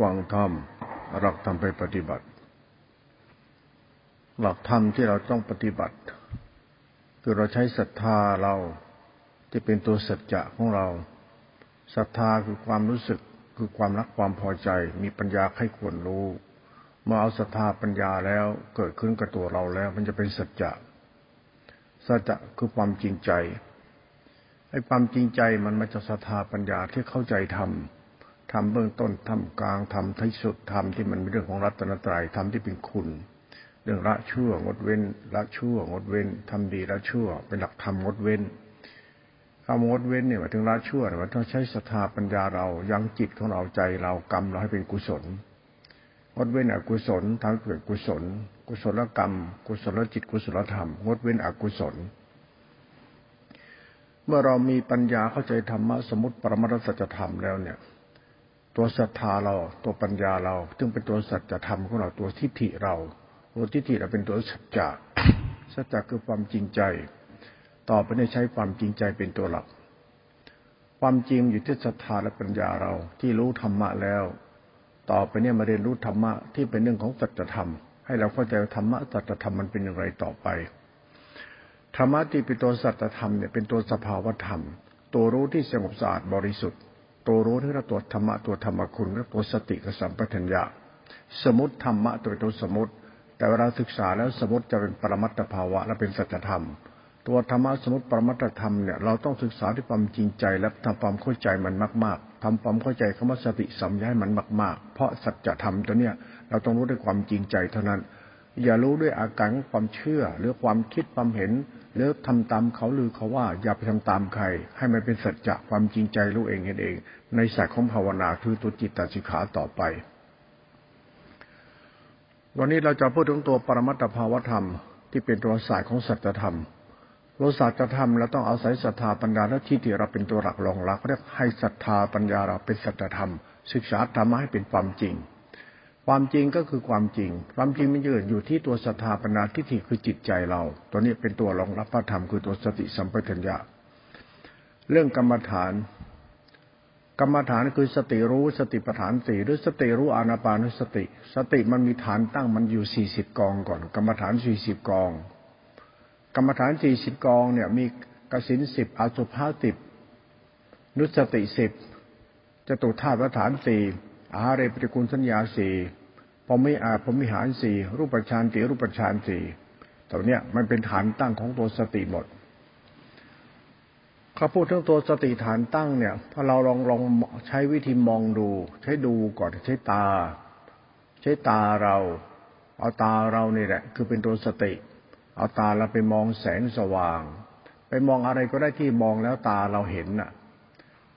ฟังธรรมหลักธรรมไปปฏิบัติ หลักธรรมที่เราต้องปฏิบัติ คือเราใช้ศรัทธาเราที่เป็นตัวสัจจะของเราศรัทธาคือความรู้สึกคือความรักความพอใจ มีปัญญาให้ควรรู้เมื่อเอาศรัทธาปัญญาแล้วเกิดขึ้นกับตัวเราแล้ว มันจะเป็นสัจจะสัจจะคือความจริงใจไอ้ความจริงใจมันมาจากศรัทธาปัญญาที่เข้าใจธรรม ทำเบื้องต้นทำกลางทำที่สุดทำที่มันเป็นเรื่องของรัตนตรัยทำที่เป็นคุณ เรื่องละชั่วงดเว้นละชั่วงดเว้นทำดีละชั่ว เป็นหลักธรรมงดเว้นคำงดเว้นเนี่ยหมายถึงละชั่วเนี่ยมันต้องใช้ศรัทธาปัญญาเรายังจิตของเราใจเรากรรมเราให้เป็นกุศลงดเว้นอกุศลทำให้เกิดกุศล กุศลกรรม กุศลจิตกุศลธรรมงดเว้นอกุศลเมื่อเรามีปัญญาเข้าใจธรรมะสมุติปรมัตสัจธรรมแล้วเนี่ย ตัวศรัทธาเรา ตัวปัญญาเราซึ่งเป็นตัวสัจธรรมของเราตัวทิฏฐิเราตัวทิฏฐิเราเป็นตัวสัจจะสัจจะคือความจริงใจ ต่อไปในใช้ความจริงใจเป็นตัวหลัก ความจริงอยู่ที่ศรัทธาและปัญญาเราที่รู้ธรรมะแล้ว ต่อไปเนี่ยมาเรียนรู้ธรรมะที่เป็นเรื่องของสัจธรรม ให้เราเข้าใจธรรมะสัจธรรมมันเป็นอย่างไรต่อไปธรรมะที่เป็นตัวสัจธรรมเนี่ยเป็นตัวสภาวธรรม ตัวรู้ที่สงบสะอาดบริสุทธิ์ ตัวรู้ที่เราตัวธรรมะตัวธรรมคุณและตัวสติกับสัมปทัญญะสมุติธรรมะตัวตัวสมุติแต่เวลาศึกษาแล้วสมุติจะเป็นปรมัตถภาวะและเป็นสัจธรรม ตัวธรรมะสมุติปรมัตถธรรมเนี่ยเราต้องศึกษาที่ความจริงใจและทำความเข้าใจมันมาก ๆทำความเข้าใจคำว่าสติสัมยายมันมาก ๆ เพราะสัจธรรมตัวเนี้ยเราต้องรู้ด้วยความจริงใจเท่านั้น อย่ารู้ด้วยอาการความเชื่อหรือความคิดความเห็น หรือทำตามเขาหรือเขาว่าอย่าไปทำตามใคร ให้มันเป็นสัจจะความจริงใจรู้เองเห็นเอง ในสายของภาวนาคือตัวจิตตสิกขาต่อไป วันนี้เราจะพูดถึงตัวปรมัตถภาวธรรม ที่เป็นตัวสายของสัจธรรมตัวสัจธรรมเราต้องเอาศัยศรัทธาปัญญาและที่ที่เราเป็นตัวหลักรองรับเรียกให้ศรัทธาปัญญาเราเป็นสัจธรรม ศึกษาธรรมะให้เป็นความจริง ความจริงก็คือความจริง ความจริงมันยืนอยู่ที่ตัวสถาปนาทิฏฐิคือจิตใจเรา ตัวนี้เป็นตัวรองรับพระธรรมคือตัวสติสัมปชัญญะ เรื่องกรรมฐาน กรรมฐานคือสติรู้สติปัฏฐานสี่หรือสติรู้อานาปานุสติ สติมันมีฐานตั้งมันอยู่สี่สิบกองก่อน กรรมฐานสี่สิบกอง กรรมฐานสี่สิบกองเนี่ยมีกสินสิบอสุภาสิบนุสติสิบจตุธาตุฐานสี่ อาเรปฏิกุลสัญญาสี่พอไม่อาพอมิหารสี่รูปฌานสี่รูปฌานสี่ตัวเนี้ยมันเป็นฐานตั้งของตัวสติหมดเขาพูดถึงตัวสติฐานตั้งเนี่ยพอเราลองลองใช้วิธีมองดู ใช้ดูก่อนใช้ตา ใช้ตาเรา เอาตาเรานี่แหละ คือเป็นตัวสติ เอาตาเราไปมองแสงสว่าง ไปมองอะไรก็ได้ที่มองแล้วตาเราเห็นน่ะ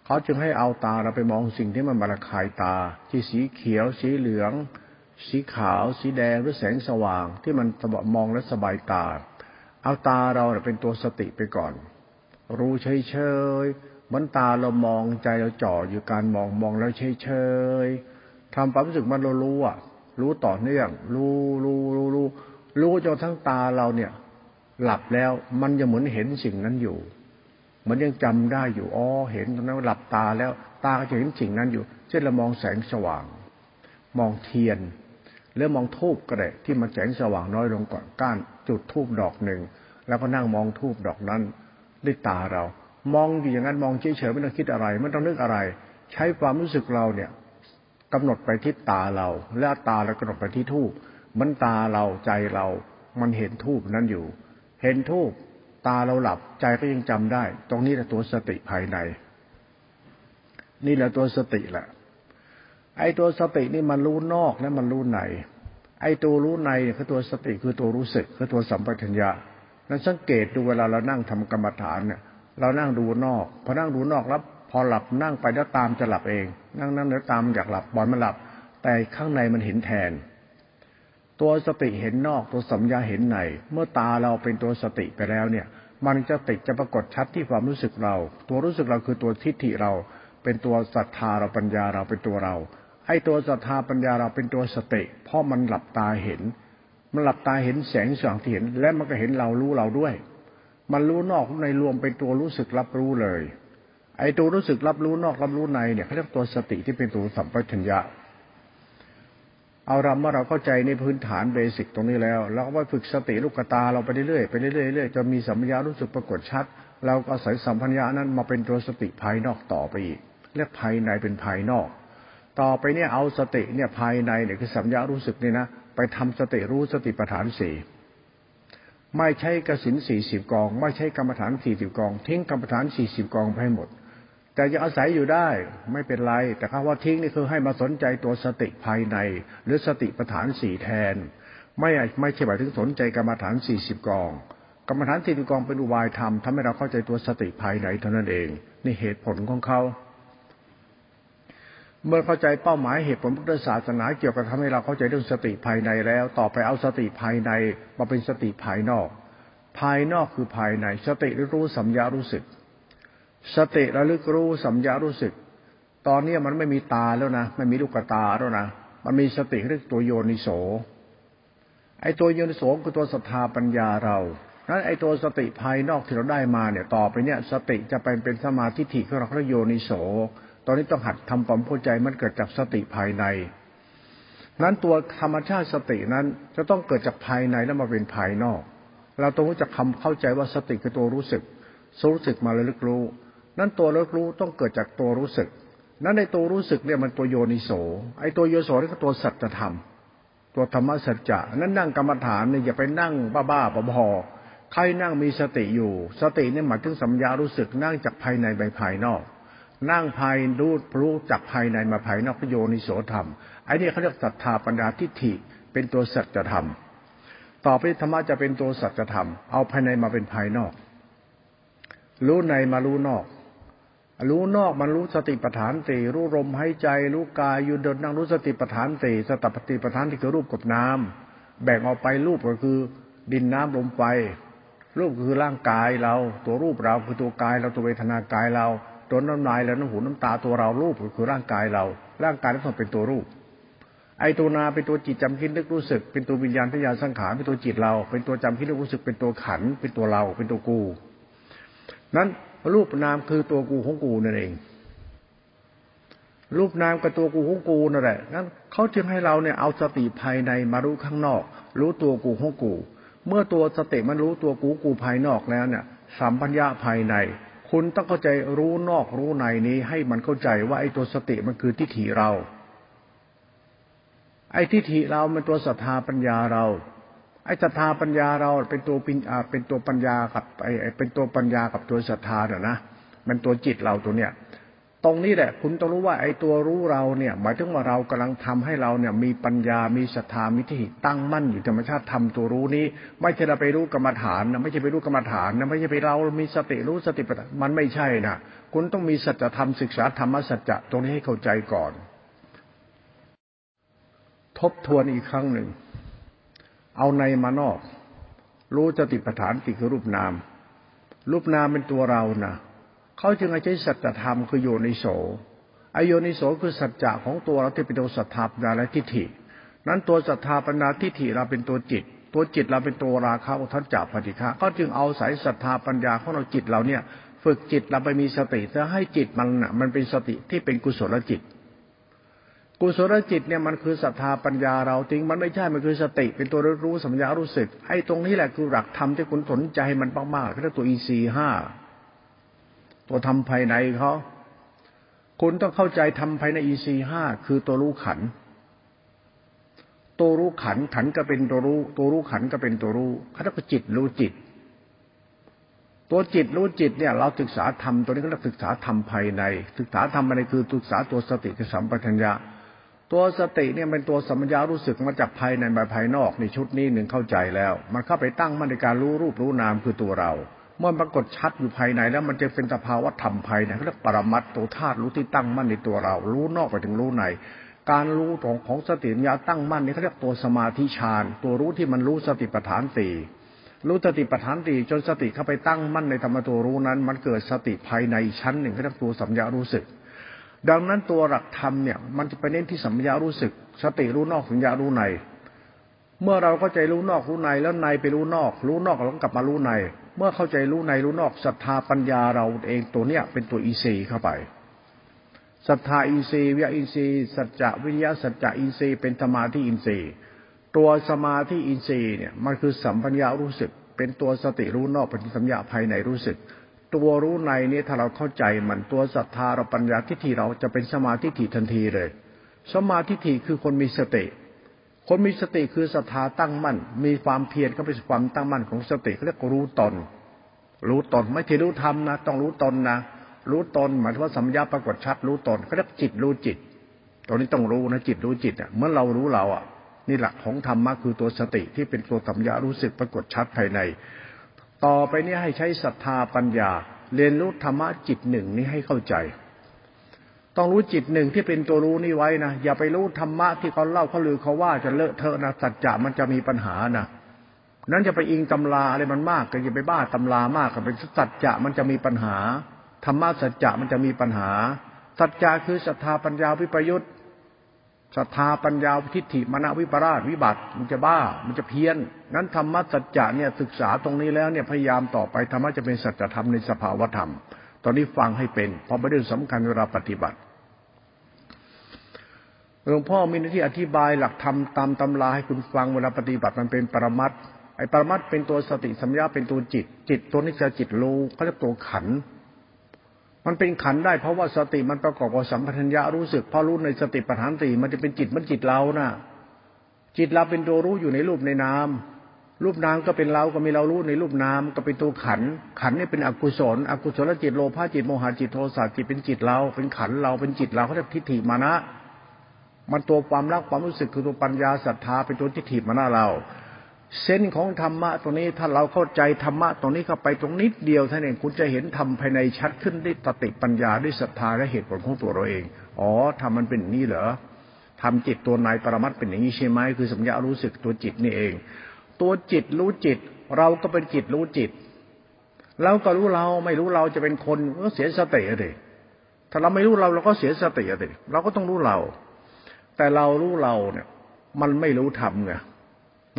เขาจึงให้เอาตาเราไปมองสิ่งที่มันมาระคายตา ที่สีเขียว สีเหลือง สีขาว สีแดงหรือแสงสว่าง ที่มันมองแล้วสบายตา เอาตาเราเป็นตัวสติไปก่อน รู้เฉยเฉยเหมือนตาเรามองใจเราจ่ออยู่การมองมองแล้วเฉยเฉยทำความรู้สึกมันเรารู้อะรู้ต่อเนื่อง รู้รู้รู้รู้รู้จนทั้งตาเราเนี่ย หลับแล้วมันยังเหมือนเห็นสิ่งนั้นอยู่ มันยังจำได้อยู่อ๋อเห็นตอนนั้นหลับตาแล้ว ตาก็จะเห็นสิ่งนั้นอยู่ เช่นเรามองแสงสว่าง มองเทียนหรือมองทูบก็ได้ที่มันแสงสว่างน้อยลงก่อนก้านจุดทูบดอกหนึ่งแล้วก็นั่งมองทูบดอกนั้นด้วยตาเรา มองอยู่อย่างนั้นมองเฉยๆไม่ต้องคิดอะไรไม่ต้องนึกอะไร ใช้ความรู้สึกเราเนี่ยกำหนดไปที่ตาเรา และตาเรากำหนดไปที่ทูบมันตาเราใจเรา มันเห็นทูบนั้นอยู่ เห็นทูบ ตาเราหลับใจก็ยังจำได้ ตรงนี้แหละตัวสติภายใน นี่แหละตัวสติแหละไอ้ตัวสตินี่มันรู้นอกและมันรู้ในไอ้ตัวรู้ในคือตัวสติคือตัวรู้สึกคือตัวสัมปชัญญะนั้นสังเกตดูเวลาเรานั่งทำกรรมฐานเนี่ย เรานั่งดูนอกพอนั่งดูนอกแล้วพอหลับนั่งไปแล้วตามจะหลับเอง นั่งนั่งแล้วตามอยากหลับบอลมันหลับ แต่ข้างในมันเห็นแทน ตัวสติเห็นนอกตัวสัญญาเห็นใน เมื่อตาเราเป็นตัวสติไปแล้วเนี่ย มันจะติดจะปรากฏชัดที่ความรู้สึกเรา ตัวรู้สึกเราคือตัวทิฏฐิเรา เป็นตัวศรัทธาเราปัญญาเราเป็นตัวเรา ไอ้ตัวศรัทธาปัญญาเราเป็นตัวสติ เพราะมันหลับตาเห็น มันหลับตาเห็นแสงสว่างที่เห็น และมันก็เห็นเรารู้เราด้วย มันรู้นอกในรวมเป็นตัวรู้สึกรับรู้เลย ไอ้ตัวรู้สึกรับรู้นอกรับรู้ในเนี่ยเขาเรียกตัวสติที่เป็นตัวสัมปชัญญะ เอาเราเมื่อเราเข้าใจในพื้นฐานเบสิกตรงนี้แล้ว เราก็ไปฝึกสติลูกตาเราไปเรื่อยๆไปเรื่อยๆเรื่อยๆจนมีสัมผัสรู้สึกปรากฏชัด เราก็อาศัยสัมผัสนั้นมาเป็นตัวสติภายนอกต่อไปอีกเรียกภายในเป็นภายนอก ต่อไปเนี่ยเอาสติเนี่ยภายในเนี่ยคือสัมผัสรู้สึกนี่นะไปทำสติรู้สติปัฏฐานสี่ไม่ใช่กสินสี่สิบกอง ไม่ใช่กรรมฐานสี่สิบกอง ทิ้งกรรมฐานสี่สิบกองไปหมด แต่จะอาศัยอยู่ได้ไม่เป็นไร แต่คำว่าทิ้งนี่คือให้มาสนใจตัวสติภายใน หรือสติปัฏฐานสี่แทน ไม่ไม่ใช่หมายถึงสนใจกรรมฐานสี่สิบกอง กรรมฐานสี่สิบกองเป็นอุบายธรรมทำให้เราเข้าใจตัวสติภายในเท่านั้นเอง นี่เหตุผลของเขา เมื่อเข้าใจเป้าหมายเหตุผลพุทธศาสนาเกี่ยวกับทำให้เราเข้าใจเรื่องสติภายในแล้ว ต่อไปเอาสติภายในมาเป็นสติภายนอก ภายนอกคือภายในสติรู้สัมยารู้สึก สติระลึกรู้สัมยารู้สึก ตอนนี้มันไม่มีตาแล้วนะไม่มีลูกตาแล้วนะมันมีสติเรียกตัวโยนิโสไอ้ตัวโยนิโสคือตัวศรัทธาปัญญาเรานั้นไอ้ตัวสติภายนอกที่เราได้มาเนี่ยต่อไปเนี่ย สติจะเป็นเป็นสมาธิที่เราเรียกโยนิโส ตอนนี้ต้องหัดทำความเข้าใจมันเกิดจากสติภายใน นั้นตัวธรรมชาติสตินั้นจะต้องเกิดจากภายในแล้วมาเป็นภายนอก เราต้องรู้จักคำเข้าใจว่าสติคือตัวรู้สึก รู้สึกมาเลยลึกรู้ นั้นตัวลึกรู้ต้องเกิดจากตัวรู้สึก นั้นในตัวรู้สึกเนี่ยมันตัวโยนิโส ไอ้ตัวโยโสนี่ก็ตัวสัจธรรม ตัวธรรมสัจจะ นั้นนั่งกรรมฐานเนี่ยอย่าไปนั่งบ้าๆบอๆใครนั่งมีสติอยู่ สติเนี่ยหมายถึงสัญญารู้สึกนั่งจากภายในไปภายนอก นั่งภายรู้รู้จากภายในมาภายนอกโยนิโสธรรม ไอ้นี่เขาเรียกศรัทธาปัญญาทิฏฐิ เป็นตัวสัจธรรม ต่อไปธรรมะจะเป็นตัวสัจธรรม เอาภายในมาเป็นภายนอก รู้ในมารู้นอก รู้นอกมันรู้สติปัฏฐานตีรู้ลมหายใจ รู้กายยู่เดินนั่งรู้สติปัฏฐานตีสตปฏิปัฏฐานที่คือรูปกับน้ำแบ่งออกไปรูปก็คือ ดินน้ำลมไฟรูปคือร่างกายเรา ตัวรูปเราคือตัวกายเราตัวเวทนากายเราตัวน้ำลายแล้วน้ำหูน้ำตาตัวเรารูปก็คือร่างกายเรา ร่างกายนั้นเป็นตัวรูป ไอตัวนาเป็นตัวจิตจำคิดนึกรู้สึก เป็นตัววิญญาณทญาสังขารเป็นตัวจิตเรา เป็นตัวจำคิดนึกรู้สึกเป็นตัวขันเป็นตัวเราเป็นตัวกู นั้น รูปนามคือตัวกูของกูนั่นเอง รูปนามกับตัวกูของกูนั่นแหละนั้นเขาจึงให้เราเนี่ยเอาสติภายในมารู้ข้างนอก รู้ตัวกูของกู เมื่อตัวสติมันรู้ตัวกูกูภายนอกแล้วเนี่ยสัมปัญญาภายใน คุณต้องเข้าใจรู้นอกรู้ในนี้ ให้มันเข้าใจว่าไอ้ตัวสติมันคือทิฏฐิเรา ไอ้ทิฏฐิเราเป็นตัวศรัทธาปัญญาเรา ไอ้ศรัทธาปัญญาเราเป็นตัวปิญเป็นตัวปัญญากับไอ้เป็นตัวปัญญากับตัวศรัทธาเนี่ยนะมันตัวจิตเราตัวเนี้ยตรงนี้แหละคุณต้องรู้ว่าไอ้ตัวรู้เราเนี่ย หมายถึงว่าเรากำลังทำให้เราเนี่ย มีปัญญา มีศรัทธามิทิตั้งมั่นอยู่ธรรมชาติทำตัวรู้นี้ ไม่ใช่เราไปรู้กรรมฐานนะไม่ใช่ไปรู้กรรมฐานนะไม่ใช่ไปเรามีสติรู้สติปัฏมันไม่ใช่นะคุณต้องมีสัจธรรมศึกษาธรรมสัจจะตรงนี้ให้เข้าใจก่อน ทบทวนอีกครั้งหนึ่ง เอาในมานอก รู้สติปัฏฐานติคือรูปนาม รูปนามเป็นตัวเรานะเขาจึงใช้สัจธรรมคือโยนิโสอโยนิโสคือสัจจะของตัวเราที่เป็นตัวศรัทธาปัญญาและทิฏฐิ นั้นตัวศรัทธาปัญญาทิฏฐิเราเป็นตัวจิต ตัวจิตเราเป็นตัวราคะอุทจักปฏิฆะก็จึงเอาสายศรัทธาปัญญาของเราจิตเราเนี่ย ฝึกจิตเราไปมีสติเพื่อให้จิตมันน่ะมันเป็นสติที่เป็นกุศลจิต กุศลจิตเนี่ยมันคือศรัทธาปัญญาเราจริงมันไม่ใช่มันคือสติ เป็นตัวรู้สัญญารู้สึกไอ้ตรงนี้แหละคือหลักธรรมที่คุณสนใจมันมากๆเรียกตัวอีซีห้าตัวทำภายในเขาคุณต้องเข้าใจทำภายในอีซีห้าคือตัวรู้ขัน ตัวรู้ขันขันก็เป็นตัวรู้ ตัวรู้ขันก็เป็นตัวรู้เขาเรียกว่าจิตรู้จิต ตัวจิตรู้จิตเนี่ย เราศึกษาธรรมตัวนี้ก็เรียกศึกษาธรรมภายใน ศึกษาธรรมภายในคือศึกษาตัวสติสัมปชัญญะ ตัวสติเนี่ยเป็นตัวสัมปชัญญะรู้สึกมาจากภายในมาภายนอกในชุดนี้หนึ่งเข้าใจแล้ว มันเข้าไปตั้งมั่นในการรู้รูปรู้นามคือตัวเรา เมื่อปรากฏชัดอยู่ภายในแล้วมันจะเป็นสภาวะธรรมภายในเขาเรียกปรมัตตัวธาตุรู้ที่ตั้งมั่นในตัวเรา รู้นอกไปถึงรู้ในการรู้ของของสติปัญญาตั้งมั่นนี่เขาเรียกตัวสมาธิฌานตัวรู้ที่มันรู้สติปัฏฐานสี่รู้สติปัฏฐานสี่จนสติเข้าไปตั้งมั่นในธรรมตัวรู้นั้น มันเกิดสติภายในชั้นหนึ่งเขาเรียกตัวสัมยารู้สึก ดังนั้นตัวหลักธรรมเนี่ย มันจะไปเน้นที่สัมยารู้สึก สติรู้นอกสัญญารู้ใน เมื่อเราเข้าใจรู้นอกรู้ในแล้วในไปรู้นอก รู้นอกแล้วกลับมารู้ใน เมื่อเข้าใจรู้ในรู้นอกศรัทธาปัญญาเราเองตัวเนี้ยเป็นตัวอีซีเข้าไปศรัทธาอินทรีย์วิญญาอินทรีย์สัจจะวิญญาสัจจะอินทรีย์เป็นสมาธิอินทรีย์ ตัวสมาธิอินทรีย์เนี่ยมันคือสัมปัญญารู้สึก เป็นตัวสติรู้นอกเป็นสัญญาภายในรู้สึก ตัวรู้ในนี้ถ้าเราเข้าใจมันตัวศรัทธาเราปัญญาทิฏฐิเราจะเป็นสมาธิทิทันทีเลย สมาธิทิคือคนมีสติ คนมีสติคือศรัทธาตั้งมั่น มีความเพียรก็เป็นความตั้งมั่นของสติเขาเรียกรู้ตน รู้ตนไม่ใช่รู้ธรรมนะ ต้องรู้ตนนะ รู้ตนหมายถึงว่าสัมยาปรากฏชัดรู้ตนเขาเรียกจิตรู้จิตตรงนี้ต้องรู้นะจิตรู้จิตอะเมื่อเรารู้เราอะนี่หลักของธรรมะคือตัวสติที่เป็นตัวสัมยารู้สึกปรากฏชัดภายใน ต่อไปนี้ให้ใช้ศรัทธาปัญญา เรียนรู้ธรรมะจิตหนึ่งนี้ให้เข้าใจ ต้องรู้จิตหนึ่งที่เป็นตัวรู้นี่ไว้นะอย่าไปรู้ธรรมะที่เขาเล่าเขาลือเขาว่าจะเลอะเทอะนะสัจจะมันจะมีปัญหานะนั้นจะไปอิงตำราอะไรมันมากก็อย่าไปบ้าตำรามากก็เป็นสัจจะมันจะมีปัญหาธรรมะสัจจะมันจะมีปัญหาสัจจะคือศรัทธาปัญญาวิปยุต ศรัทธาปัญญาทิฏฐิมณวิปราชวิบัติมันจะบ้ามันจะเพี้ยน นั้นธรรมะสัจจะเนี่ยศึกษาตรงนี้แล้วเนี่ยพยายามต่อไปธรรมะจะเป็นสัจธรรมในสภาวธรรม ตอนนี้ฟังให้เป็น เพราะประเด็นสำคัญเวลาปฏิบัติหลวงพ่อมีหน้าที่อธิบายหลักธรรมตามตำราให้คุณฟังเวลาปฏิบัติมันเป็นปรมัตไอ้ปรมัตเป็นตัวสติสัมยาเป็นตัวจิต จิตตัวนี้จะจิตรู้เขาเรียกตัวขัน มันเป็นขันได้เพราะว่าสติมันประกอบกับสัมพัญญารู้สึกพอรู้ในสติปัฏฐานสี่มันจะเป็นจิตมันจิตเรานะ่ะ จิตเราเป็นตัวรู้อยู่ในรูปในนามรูปนามก็เป็นเราก็มีเรารู้ในรูปนามก็เป็นตัวขัน ขันนี่เป็นอกุศลอกุศลจิตโลภะจิตโมหะจิตโทสะจิตเป็นจิตเรา เป็นขันเราเป็นจิตเราเขาเรียกทิฏฐิมานะ มันตัวความรักความรู้สึกคือตัวปัญญาศรัทธาเป็นตัวทิฏฐิมานะเรา เส้นของธรรมะตรงนี้ถ้าเราเข้าใจธรรมะตรงนี้เข้าไปตรงนิดเดียวท่านเองคุณจะเห็นธรรมภายในชัดขึ้นด้วยตติปัญญาด้วยศรัทธาและเหตุผลของตัวเราเอง อ๋อทำมันเป็นอย่างนี้เหรอทำจิตตัวนายปรมัตเป็นอย่างนี้ใช่ไหมคือสัญญารู้สึกตัวจิตนี่เอง ตัวจิตรู้จิต เราก็เป็นจิตรู้จิตเราก็รู้เราไม่รู้เราจะเป็นคนก็เสียสติเลยถ้าเราไม่รู้เราเราก็เสียสติเลยเราก็ต้องรู้เรา แต่เรารู้เราเนี่ย มันไม่รู้ธรรมไง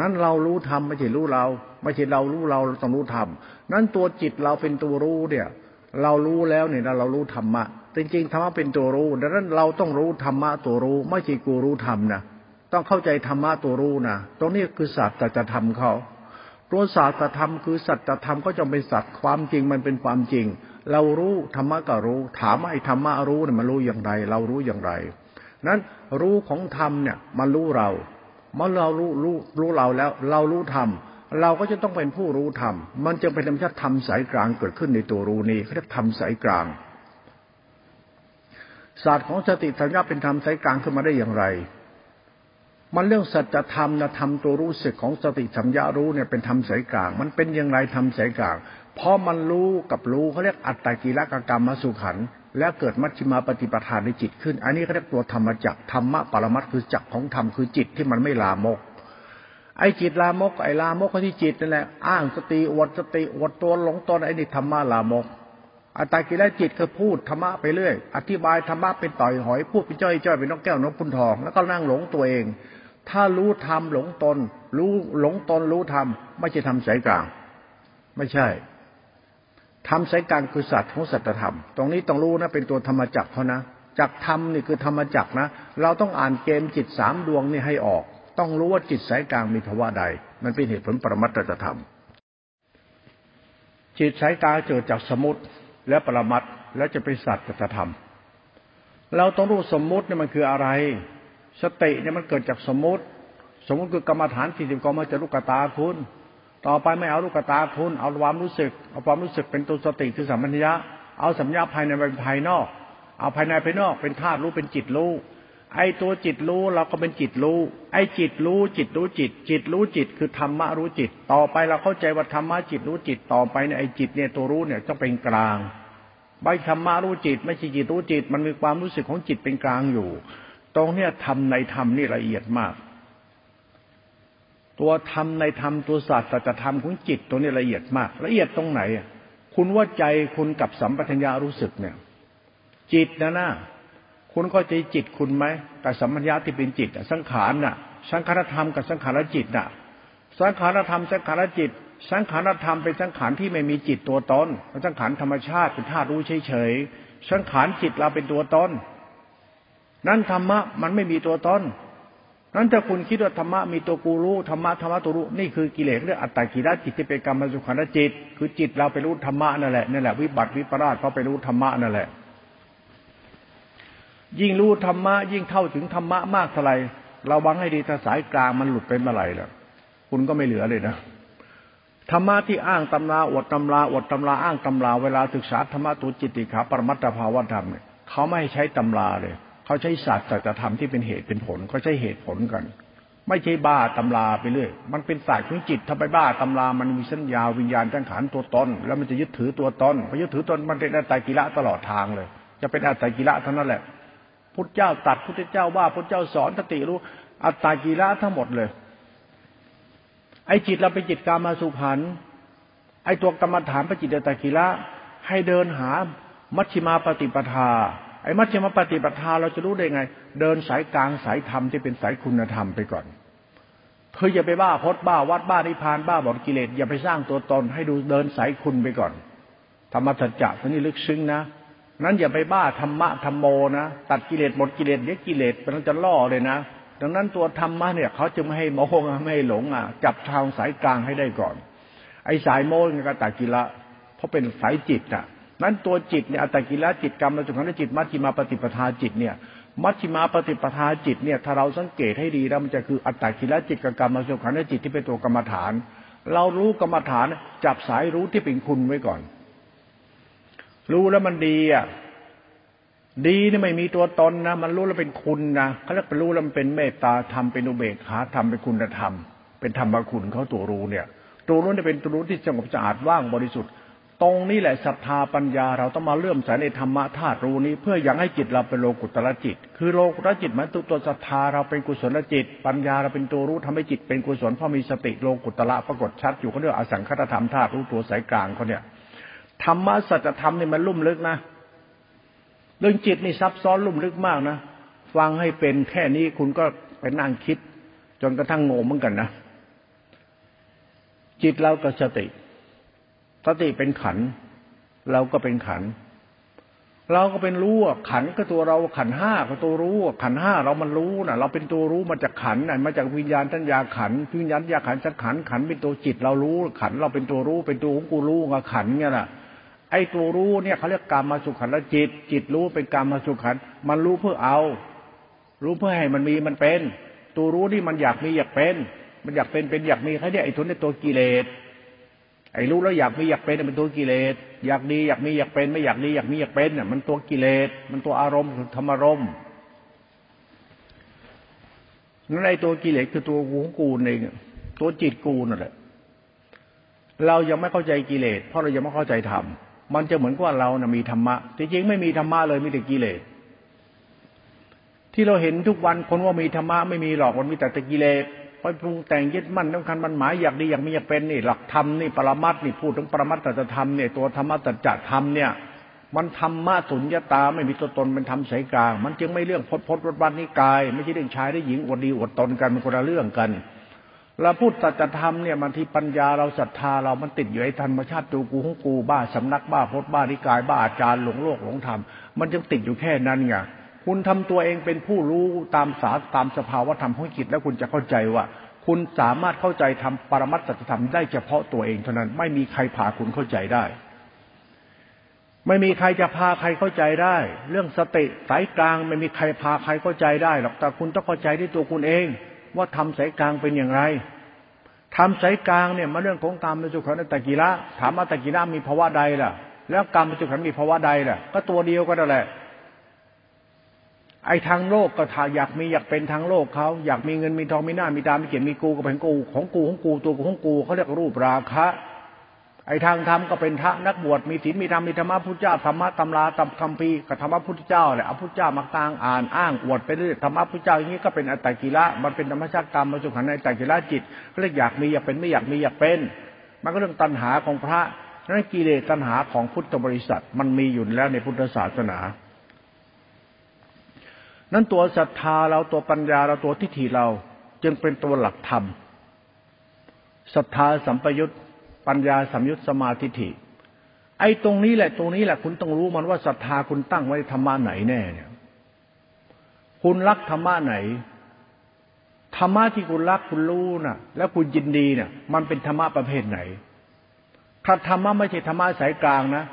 นั้นเรารู้ธรรมไม่ใช่รู้เรา ไม่ใช่เรารู้เราเราต้องรู้ธรรมนั้นตัวจิตเราเป็นตัวรู้เนี่ย เรารู้แล้วเนี่ยเรารู้ธรรมะจริงๆธรรมะเป็นตัวรู้ดังนั้นเราต้องรู้ธรรมะตัวรู้ ไม่ใช่กูรู้ธรรมนะต้องเข้าใจธรรมะตัวรู้นะตรงนี้คือศาสตร์จะทำเขาตัวศาสตร์ธรรมคือสัจธรรมก็จะเป็นสัตว์ความจริงมันเป็นความจริง เรารู้ธรรมะก็รู้ ถามว่าไอ้ธรรมะรู้เนี่ยมันรู้อย่างไร เรารู้อย่างไร นั้นรู้ของธรรมเนี่ยมันรู้เรา เมื่อเรารู้รู้รู้เราแล้ว เรารู้ธรรมเราก็จะต้องเป็นผู้รู้ธรรม มันจึงเป็นธรรมชาติธรรมสายกลางเกิดขึ้นในตัวรู้นี้เขาเรียกธรรมสายกลาง ศาสตร์ของสติสัญญาเป็นธรรมสายกลางขึ้นมาได้อย่างไร มันเรื่องสัจธรรมนะธรรมตัวรู้สึกของสติสัญญารู้เนี่ยเป็นธรรมสายกลาง มันเป็นอย่างไรธรรมสายกลาง เพราะมันรู้กับรู้เขาเรียกอัตตกิลกกรรมมาสุขัน แล้วเกิดมัชฌิมาปฏิปทานในจิตขึ้น อันนี้เขาเรียกตัวธรรมจักธรรมะปรมัตคือจักของธรรมคือจิตที่มันไม่ลามก ไอ้จิตลามก ไอ้ลามกก็ที่จิตนั่นแหละอ้างสติอวดสติอวดตัวหลงตนไอ้นี่ธรรมะลามกอัตตากิเลสจิตคือพูดธรรมะไปเรื่อยอธิบายธรรมะเป็นต่อยหอยพูดเป็นจ้อยจ้อยเป็นนกแก้วนกพุนทองแล้วก็นั่งหลงตัวเอง ถ้ารู้ธรรมหลงตน รู้หลงตนรู้ธรรมไม่ใช่ทำสายกลาง ไม่ใช่ ธรรมสายกลางคือสัตว์ของสัตธรรม ตรงนี้ต้องรู้นะเป็นตัวธรรมจักรเขานะจักธรรมนี่คือธรรมจักรนะ เราต้องอ่านเกมจิตสามดวงนี่ให้ออก ต้องรู้ว่าจิตสายกลางมีภาวะใด มันเป็นเหตุผลปรมัตถธรรม จิตสายกลางเกิดจากสมุติและปรมัตแล้วจะเป็นสัตว์ธรรม เราต้องรู้สมมุติเนี่ยมันคืออะไร สติเนี่ยมันเกิดจากสมมุติ สมมุติคือกรรมฐานสี่สิบกองมาจะรุกตาคุณ ต่อไปไม่เอาลูกตาคุณเอาความรู้สึก เอาความรู้สึกเป็นตัวสติคือสัมพัญญะเอาสัมญาภายในเป็นภายนอก เอาภายในภายนอกเป็นธาตุรู้เป็นจิตรู้ ไอ้ตัวจิตรู้เราก็เป็นจิตรู้ ไอ้จิตรู้ จิตรู้จิต จิตรู้จิต คือธรรมะรู้จิต ต่อไปเราเข้าใจว่าธรรมะจิตรู้จิตต่อไปเนี่ยไอ้จิตเนี่ยตัวรู้เนี่ยต้องเป็นกลางใบธรรมะรู้จิต ไม่ใช่จิตรู้จิต มันมีความรู้สึกของจิตเป็นกลางอยู่ ตรงเนี้ยทำในธรรมนี่ละเอียดมาก ตัวธรรมในธรรมตัวศาสตร์สัจธรรมของจิตตัวนี้ละเอียดมาก ละเอียดตรงไหนคุณว่าใจคุณกับสัมปทัญญารู้สึกเนี่ย จิตนะนะคุณก็ใจจิตคุณไหมแต่สัมปัญญาที่เป็นจิตสังขารน่ะ สังขารธรรมกับสังขารจิตน่ะ สังขารธรรมสังขารจิต สังขารธรรมเป็นสังขารที่ไม่มีจิตตัวตนเป็นสังขารธรรมชาติเป็นธาตุรู้เฉยๆสังขารจิตเราเป็นตัวตนนั้นธรรมะมันไม่มีตัวตน นั้นถ้าคุณคิดว่าธรรมะมีตัวกูรู้ธรรมะธรรมะตัวรู้นี่คือกิเลสเรื่องอัตตากิรจิตที่เป็นกรรมสุขันจิต คือจิตเราไปรู้ธรรมะนั่นแหละนั่นแหละวิบัติวิปราชเพราะไปรู้ธรรมะนั่นแหละ ยิ่งรู้ธรรมะยิ่งเข้าถึงธรรมะมากเท่าไหรเราวังให้ดีถ้าสายกลางมันหลุดเป็นเมื่อไหร่ล่ะ คุณก็ไม่เหลือเลยนะธรรมะที่อ้างตำราอดตำราอดตำราอ้างตำราเวลาศึกษาธรรมะตัวจิตติขาปรมัตถภาวธรรมเนี่ยเขาไม่ให้ใช้ตำราเลย เขาใช้ศาสตร์สัจธรรมที่เป็นเหตุเป็นผลเขาใช้เหตุผลกัน ไม่ใช่บ้าตำราไปเรื่อยมันเป็นศาสตร์ของจิตถ้าไปบ้าตำรามันมีสัญญาวิญญาณจังขันตัวตนแล้วมันจะยึดถือตัวตนพอยึดถือตนมันเป็นอัตตกิระตลอดทางเลย จะเป็นอัตตกิระเท่านั้นแหละพุทธเจ้าตัดพุทธเจ้าว่าพุทธเจ้าสอนสติรู้อัตตกิระทั้งหมดเลย ไอ้จิตเราเป็นจิตกามาสุขันไอ้ตัวกรรมฐานประจิตตกิระให้เดินหามัชฌิมาปฏิปทา ไอ้มัชฌิมปฏิปทาเราจะรู้ได้ไง เดินสายกลางสายธรรมที่เป็นสายคุณธรรมไปก่อนเธออย่าไปบ้าพดบ้าวัดบ้านิพานบ้าบอดกิเลสอย่าไปสร้างตัวตนให้ดูเดินสายคุณไปก่อน ธรรมสัจจะท่านี้ลึกซึ้งนะนั้นอย่าไปบ้าธรรมะธรรมโมนะตัดกิเลสหมดกิเลสเดี๋ยวกิเลสมันจะล่อเลยนะ ดังนั้นตัวธรรมะเนี่ยเขาจะไม่ให้โมงไม่ให้หลงอะจับทางสายกลางให้ได้ก่อน ไอ้สายโมงก็ตัดกิละเพราะเป็นสายจิตอะ นั้นตัวจิตเนี่ยอัตกิละจิตกรรมเราจุขันธจิตมัชฌิมาปฏิปทาจิตเนี่ยมัชฌิมาปฏิปทาจิตเนี่ยถ้าเราสังเกตให้ดีแล้วมันจะคืออัตตกิละจิตกับกรรมมาสุขันธจิตที่เป็นตัวกรรมฐาน เรารู้กรรมฐานจับสายรู้ที่เป็นคุณไว้ก่อน รู้แล้วมันดีอะดีนี่ไม่มีตัวตนนะ มันรู้แล้วเป็นคุณนะเขาเรียกเป็นรู้แล้วมันเป็นเมตตาธรรมเป็นอุเบกขาธรรมเป็นคุณธรรม เป็นธรรมคุณเขาตัวรู้เนี่ย ตัวรู้เนี่ยเป็นตัวรู้ที่สงบสะอาดว่างบริสุทธิ์ ตรงนี้แหละศรัทธาปัญญาเราต้องมาเลื่อมใสในธรรมะธาตุรู้นี้ เพื่อยังให้จิตเราเป็นโลกุตระจิต คือโลกุตระจิตมันตัวตัวศรัทธาเราเป็นกุศลจิต ปัญญาเราเป็นตัวรู้ทำให้จิตเป็นกุศลเพราะมีสติโลกุตระปรากฏชัดอยู่เขาเรียกอสังคตธรรมธาตุรู้ตัวสายกลางเขาเนี่ยธรรมะสัจธรรมนี่มันลุ่มลึกนะเรื่องจิตนี่ซับซ้อนลุ่มลึกมากนะฟังให้เป็นแค่นี้คุณก็ไปนั่งคิด จนกระทั่งโง่เหมือนกันนะจิตเรากับสติ สติเป็นขัน เราก็เป็นขัน เราก็เป็นรู้ขันก็ตัวเราขันห้าก็ตัวรู้ขันห้าเรามันรู้น่ะเราเป็นตัวรู้มาจากขันน่ะมาจากวิญญาณทัญญาขันวิญญาณญาขันจะขันขันเป็นตัวจิตเรารู้ขัน เราเป็นตัวรู้เป็นตัวของกูรู้กับขันเนี่ยน่ะไอ้ตัวรู้เนี่ยเขาเรียกกรรมมาสุขันและจิต จิตรู้เป็นกรรมมาสุขัน มันรู้เพื่อเอา รู้เพื่อให้มันมีมันเป็น ตัวรู้นี่มันอยากมีอยากเป็น มันอยากเป็นเป็นอยากมีเขาเนี่ยไอ้ทุนในตัวกิเลส ไอ้รู้แล้วอยากมีอยากเป็นเป็นตัวกิเลส อยากดีอยากมีอยากเป็น ไม่อยากดีอยากมีอยากเป็นเนี่ยมันตัวกิเลส มันตัวอารมณ์ธรรมารมณ์นั่นไอ้ตัวกิเลสคือตัวกูของกูเองตัวจิตกูนั่นแหละเรายังไม่เข้าใจกิเลส เพราะเรายังไม่เข้าใจธรรมมันจะเหมือนกับว่าเรานะมีธรรมะจริงๆไม่มีธรรมะเลยมีแต่กิเลส ที่เราเห็นทุกวันคนว่ามีธรรมะไม่มีหรอกมันมีแต่ตกิเลส ไปปรุงแต่งยึดมั่นต้องคันมันหมายอยากดีอยากมีอยากเป็นนี่ หลักธรรมนี่ปรมัตนี่พูดถึงปรมัตตธรรมเนี่ยตัวธรรมะตจธรรมเนี่ย มันธรรมะสุญญตาไม่มีตัวตนเป็นธรรมสายกลาง มันจึงไม่เรื่องพดพดวัดวันนิกาย ไม่ใช่เรื่องชายได้หญิงอวดดีอวดตนกันมันคนละเรื่องกันเราพูดตัจธรรมเนี่ยมันที่ปัญญาเราศรัทธาเรามันติดอยู่ไอ้ธรรมชาติตัวกูของกูบ้าสำนักบ้าพดบ้านิกายบ้าอาจารย์หลงโลกหลงธรรมมันจึงติดอยู่แค่นั้นไง คุณทำตัวเองเป็นผู้รู้ตามสาตามสภาวะธรรมของจิตแล้วคุณจะเข้าใจว่าคุณสามารถเข้าใจทำปรมัตถธรรมได้เฉพาะตัวเองเท่านั้นไม่มีใครพาคุณเข้าใจได้ ไม่มีใครจะพาใครเข้าใจได้ เรื่องสติสายกลางไม่มีใครพาใครเข้าใจได้หรอกแต่คุณต้องเข้าใจที่ตัวคุณเอง ว่าทำสายกลางเป็นอย่างไรทำสายกลางเนี่ยมาเรื่องของกรรมในสุขันตะกีละถามว่าตะกีละมีภาวะใดล่ะ แล้วกรรมในสุขันมีภาวะใดล่ะ ก็ตัวเดียวก็นั่นแหละ ไอ้ทางโลกก็ถ้าอยากมีอยากเป็นทางโลกเขาอยากมีเงินมีทองมีหน้ามีตามีเกียรติมีกูก็เป็นกู ของกูของกูตัวกูของกูเขาเรียกรูปราคะ ไอ้ทางธรรมก็เป็นพระนักบวชมีศีลมีธรรมมีธรรมะพุทธเจ้าธรรมะตำราตำคำพีกับธรรมะพุทธเจ้าแหละเอาพุทธเจ้ามากลางอ่านอ้างอวดไปเรื่อยธรรมะพุทธเจ้าอย่างนี้ก็เป็นอัตตกิละมันเป็นธรรมชาติกรรมมาสุขันในอัตตกิละจิตก็เรียกอยากมีอยากเป็นไม่อยากมีอยากเป็น มันก็เรื่องตัณหาของพระนั่นกิเลสตัณหาของพุทธบริษัทมันมีอยู่แล้วในพุทธศาสนา นั้นตัวศรัทธาเราตัวปัญญาเราตัวทิฏฐิเรา จึงเป็นตัวหลักธรรมศรัทธาสัมปยุตปัญญาสัมยุตสมาธิฐิไอ้ตรงนี้แหละตรงนี้แหละคุณต้องรู้มันว่าศรัทธาคุณตั้งไว้ธรรมะไหนแน่เนี่ย คุณรักธรรมะไหนธรรมะที่คุณรักคุณรู้นะ่ะ แล้วคุณยินดีเนี่ย มันเป็นธรรมะประเภทไหนถ้าธรรมะไม่ใช่ธรรมะสายกลางนะ